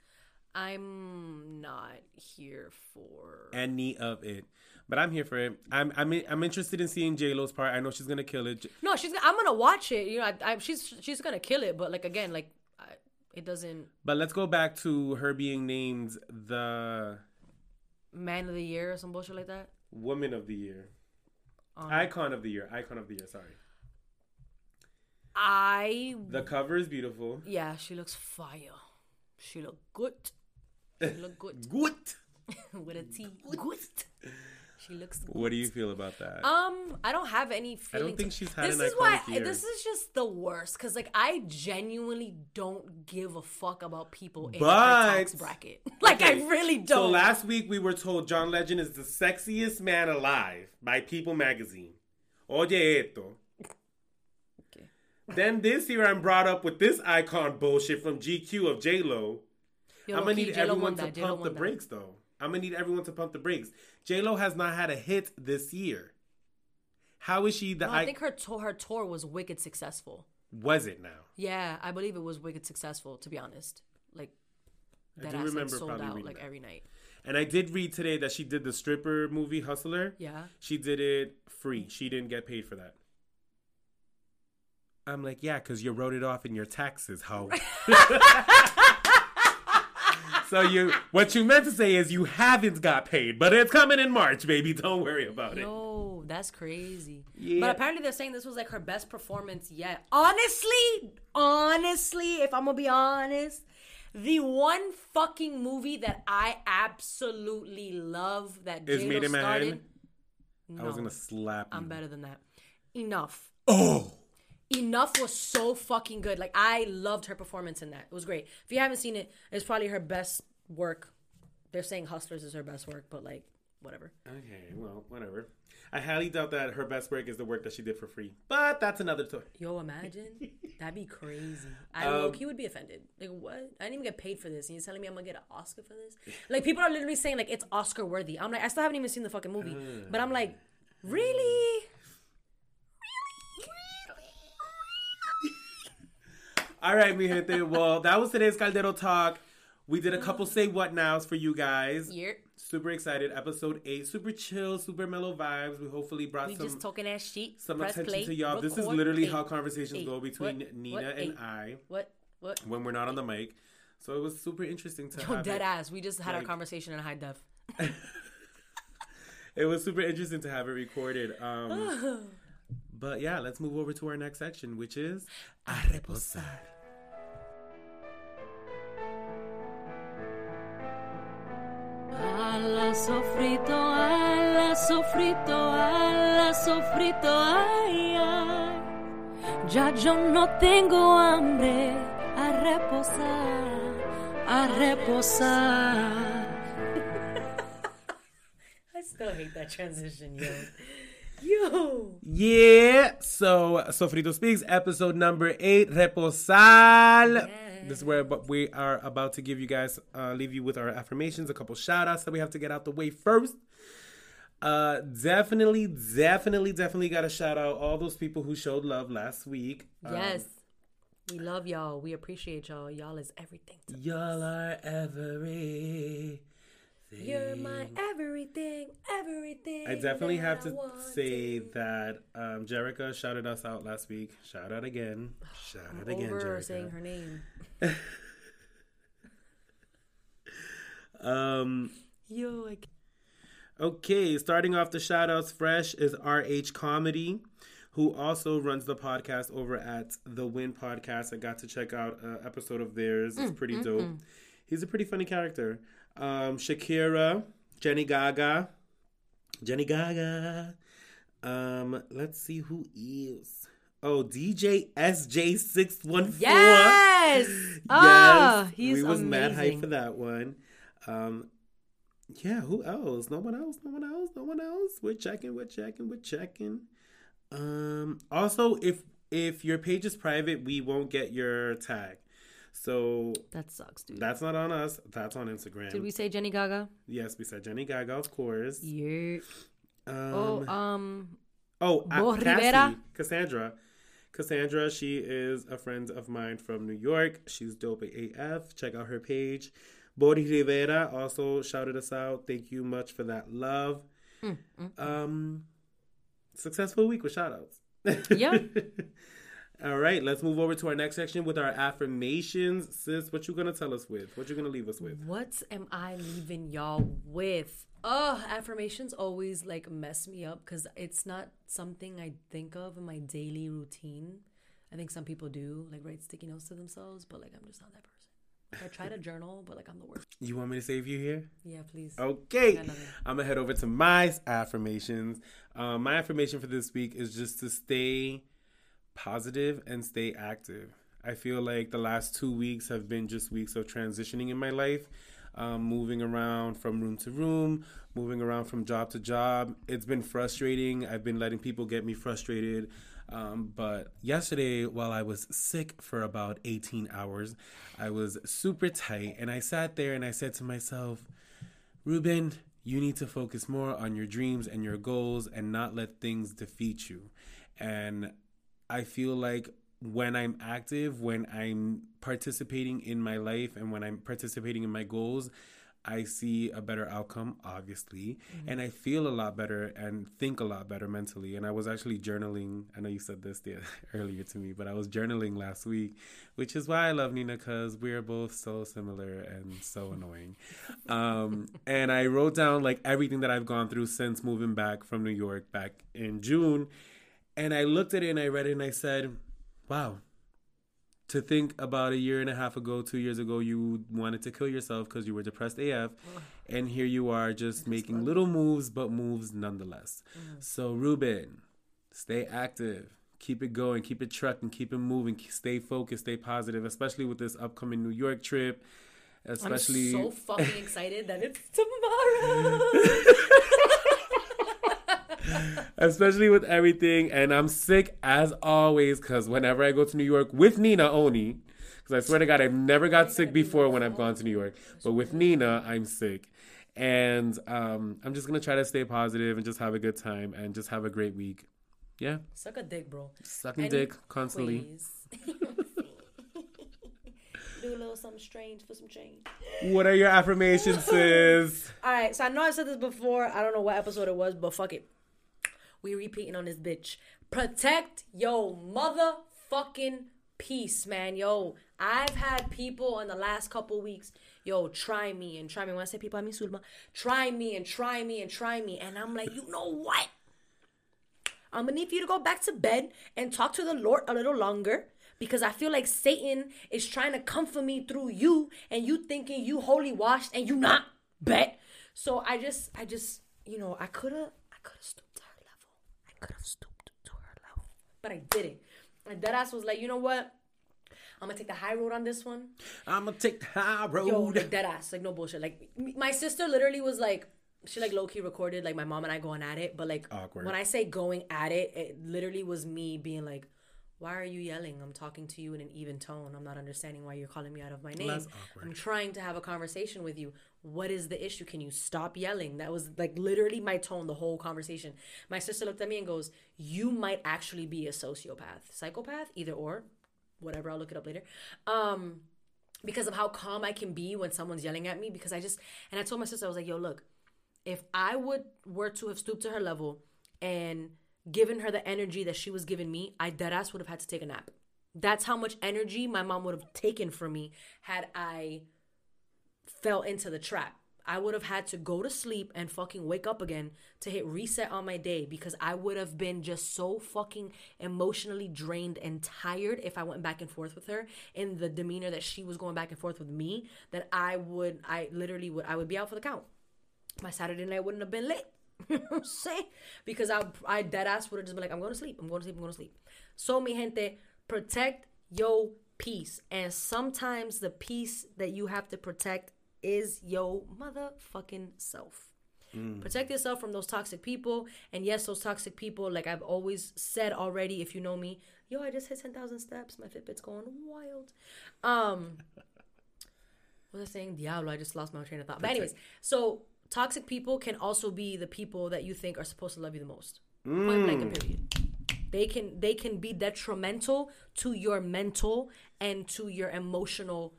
I'm not here for. Any of it, but I'm here for it. I'm, I'm, I'm interested in seeing J Lo's part. I know she's gonna kill it. No, she's. I'm gonna watch it. You know, I, I, she's she's gonna kill it. But like again, like I, it doesn't. But let's go back to her being named the Man of the year or some bullshit like that. Woman of the Year, Um, Icon of the Year, Icon of the Year. Sorry. I The cover is beautiful. yeah, she looks fire. She look good. She look good Good. with a T. Good. She looks. Good. What do you feel about that? Um, I don't have any Feelings. I don't think she's had this an is why year. this is just the worst because like I genuinely don't give a fuck about people in But- her tax bracket. like Okay, I really don't. So last week we were told John Legend is the sexiest man alive by People magazine. Oye esto. Then this year I'm brought up with this icon bullshit from GQ of J Lo. I'm gonna need J-Lo everyone to pump the brakes though. I'm gonna need everyone to pump the brakes. J Lo has not had a hit this year. How is she the? No, I I- think her tour, her tour was wicked successful. was it now? Yeah, I believe it was wicked successful. To be honest, like I that do ass like remember sold out like that. every night. And I did read today that she did the stripper movie Hustler. Yeah. She did it free. She didn't get paid for that. I'm like, yeah, because you wrote it off in your taxes, how? so you, what you meant to say is you haven't got paid, but it's coming in March, baby. Don't worry about it. Yo, that's crazy. Yeah. But apparently they're saying this was like her best performance yet. Honestly, honestly, if I'm gonna be honest, the one fucking movie that I absolutely love that Is J-Lo Maid in started. Manhattan? I was gonna slap you. I'm better than that. Enough. Oh, Enough was so fucking good. Like I loved her performance in that. It was great. If you haven't seen it, it's probably her best work. They're saying Hustlers is her best work, but like whatever. okay. Well, whatever. I highly doubt that her best work is the work that she did for free, but that's another story. Yo, imagine that'd be crazy. I Um, he would be offended. Like what? I didn't even get paid for this, and you're telling me I'm gonna get an Oscar for this? Like people are literally saying like it's Oscar worthy. I'm like I still haven't even seen the fucking movie, but I'm like, really? All right, mi gente. Well, that was today's Caldero talk. We did a couple say what nows for you guys. Yeah. Super excited. Episode eight, super chill, super mellow vibes. We hopefully brought We some just talking ass shit. some Press attention play, to y'all. This is literally Eight. how conversations Eight. go between What? Nina What? and Eight. I What? What? when we're not on the mic. So it was super interesting to Yo, have dead it. ass. We just had like- our conversation in high def. It was super interesting to have it recorded. Um, but yeah, let's move over to our next section, which is a reposar. Ala sofrito, ala sofrito, ala sofrito, ay, ay. Ya yo no tengo hambre a reposar, a reposar. I still hate that transition, yo. yo. Yeah. So Sofrito Speaks, episode number eight, Reposar. This is where we are about to give you guys, uh, leave you with our affirmations, a couple shout outs that we have to get out the way first. Uh, definitely, definitely, definitely got to shout out all those people who showed love last week. Um, Yes. We love y'all. We appreciate y'all. Y'all is everything. to- y'all are everything. You're my everything, everything. I definitely have to say to. that um, Jerica shouted us out last week. Shout out again. Shout out again, over Jerica. saying her name. Um, Yo, I okay, starting off the shout outs fresh is RH Comedy, who also runs the podcast over at The Win Podcast. I got to check out an episode of theirs. It's pretty dope. He's a pretty funny character. Um, Shakira, Jenny Gaga, Jenny Gaga. Um, let's see who is. Oh, DJ SJ614. Yes. Yes, Ah, he's we was mad hype for that one. Um, yeah, who else? No one else. No one else. No one else. We're checking. We're checking. We're checking. Um. Also, if if your page is private, we won't get your tag. So That sucks, dude. that's not on us. That's on Instagram. Did we say Jenny Gaga? Yes, we said Jenny Gaga, of course. Yeah. Um, Oh, um, Oh, uh, Cassie, Rivera? Cassandra. Cassandra, she is a friend of mine from New York. She's dope AF. Check out her page. Bori Rivera also shouted us out. Thank you much for that love. Mm, Um, successful week with shout outs. Yeah. All right, let's move over to our next section with our affirmations. Sis, what you gonna tell us with? What you gonna leave us with? what am I leaving y'all with? Ugh, affirmations always like mess me up because it's not something I think of in my daily routine. I think some people do, like write sticky notes to themselves, but like I'm just not that person. I try to journal, but like I'm the worst. You want me to save you here? Yeah, please. Okay, I'm gonna head over to my affirmations. Um, my affirmation for this week is just to stay positive and stay active. I feel like the last two weeks have been just weeks of transitioning in my life, um, moving around from room to room, moving around from job to job. It's been frustrating. I've been letting people get me frustrated. Um, but yesterday, while I was sick for about 18 hours, I was super tight and I sat there and I said to myself, Ruben, you need to focus more on your dreams and your goals and not let things defeat you. And I feel like when I'm active, when I'm participating in my life and when I'm participating in my goals, I see a better outcome, obviously, and I feel a lot better and think a lot better mentally. And I was actually journaling. I know you said this the, earlier to me, but I was journaling last week, which is why I love Nina because we're both so similar and so annoying. Um, and I wrote down like everything that I've gone through since moving back from New York back in June. And I looked at it and I read it and I said, wow, to think about a year and a half ago, two years ago, you wanted to kill yourself because you were depressed AF, and here you are just making little moves, but moves nonetheless. Mm. So Ruben, stay active, keep it going, keep it trucking, keep it moving, stay focused, stay positive, especially with this upcoming New York trip. Especially, I'm so fucking excited that it's tomorrow. especially with everything. And I'm sick as always because whenever I go to New York with Nina only, because I swear to God, I've never got sick before when I've gone to New York, but with Nina, I'm sick. And um, I'm just gonna try to stay positive and just have a good time and just have a great week. Yeah, Suck a dick, bro. sucking dick constantly. Do a little something strange for some change. What are your affirmations, sis? All right, so I know I've said this before. I don't know what episode it was, but fuck it. We repeating on this bitch. Protect your motherfucking peace, man. Yo, I've had people in the last couple weeks, yo, try me and try me. When I say people, I mean Sulma. Try me and try me and try me. And I'm like, you know what? I'm gonna need you to go back to bed and talk to the Lord a little longer because I feel like Satan is trying to come for me through you and you thinking you holy washed and you not bet. So I just, I just, you know, I could have, I could have stooped to her level. I could have stooped to her level, but I didn't. And Deadass was like, you know what? I'm gonna take the high road on this one. I'm gonna take the high road. Yo, like dead ass, like no bullshit. Like my sister literally was like, she like low key recorded like my mom and I going at it, but like Awkward. when I say going at it, it literally was me being like, "Why are you yelling? I'm talking to you in an even tone. I'm not understanding why you're calling me out of my name. I'm trying to have a conversation with you. What is the issue? Can you stop yelling?" That was like literally my tone the whole conversation. My sister looked at me and goes, "You might actually be a sociopath, psychopath, either or, whatever. I'll look it up later." Um because of how calm I can be when someone's yelling at me. Because I just and I told my sister I was like, "Yo, look, if I would were to have stooped to her level and given her the energy that she was giving me, I deadass would have had to take a nap. That's how much energy my mom would have taken from me had I fell into the trap. I would have had to go to sleep and fucking wake up again to hit reset on my day because I would have been just so fucking emotionally drained and tired if I went back and forth with her in the demeanor that she was going back and forth with me that I would I literally would I would be out for the count. My Saturday night wouldn't have been lit. You know what I'm saying? Because I I dead ass would have just been like, I'm going to sleep, I'm going to sleep, I'm going to sleep. So mi gente, protect your peace. And sometimes the peace that you have to protect is your motherfucking self. Protect yourself from those toxic people. And yes, those toxic people, like I've always said already, if you know me, yo, I just hit 10,000 steps. My Fitbit's going wild. Um, what was I saying? Diablo, I just lost my train of thought. But anyways, so toxic people can also be the people that you think are supposed to love you the most. Point mm. blank and period. They can they can be detrimental to your mental and to your emotional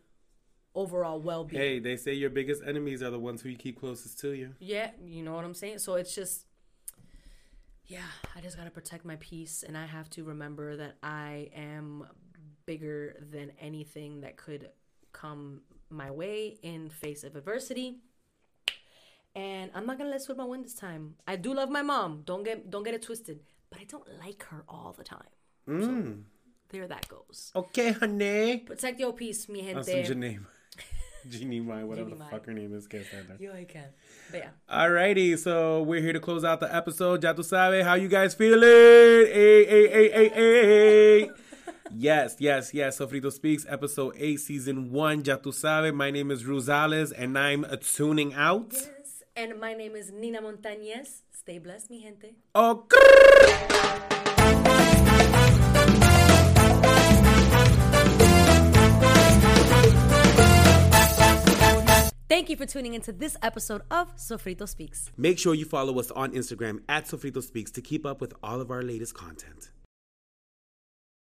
overall well being. Hey, they say your biggest enemies are the ones who you keep closest to you. Yeah, you know what I'm saying? So it's just yeah, I just got to protect my peace and I have to remember that I am bigger than anything that could come my way in face of adversity. And I'm not going to let Sudma win this time. I do love my mom. Don't get don't get it twisted, but I don't like her all the time. Mm. So there that goes. Okay, honey. Protect your peace, mi That's gente. Janine. Jeannie Mai, whatever Jeannie the Mai. fuck her name is. Can't stand her. Yo, I can. But yeah. Alrighty, so we're here to close out the episode. Ya tu sabe how you guys feeling? Hey, hey, hey, hey, hey. yes, yes, yes. Sofrito Speaks, episode 8, season 1. Ya tu sabe. My name is Rosales, and I'm tuning out. Yes. And my name is Nina Montañez. Stay blessed, mi gente. Oh, Thank you for tuning into this episode of Sofrito Speaks. Make sure you follow us on Instagram at Sofrito Speaks to keep up with all of our latest content.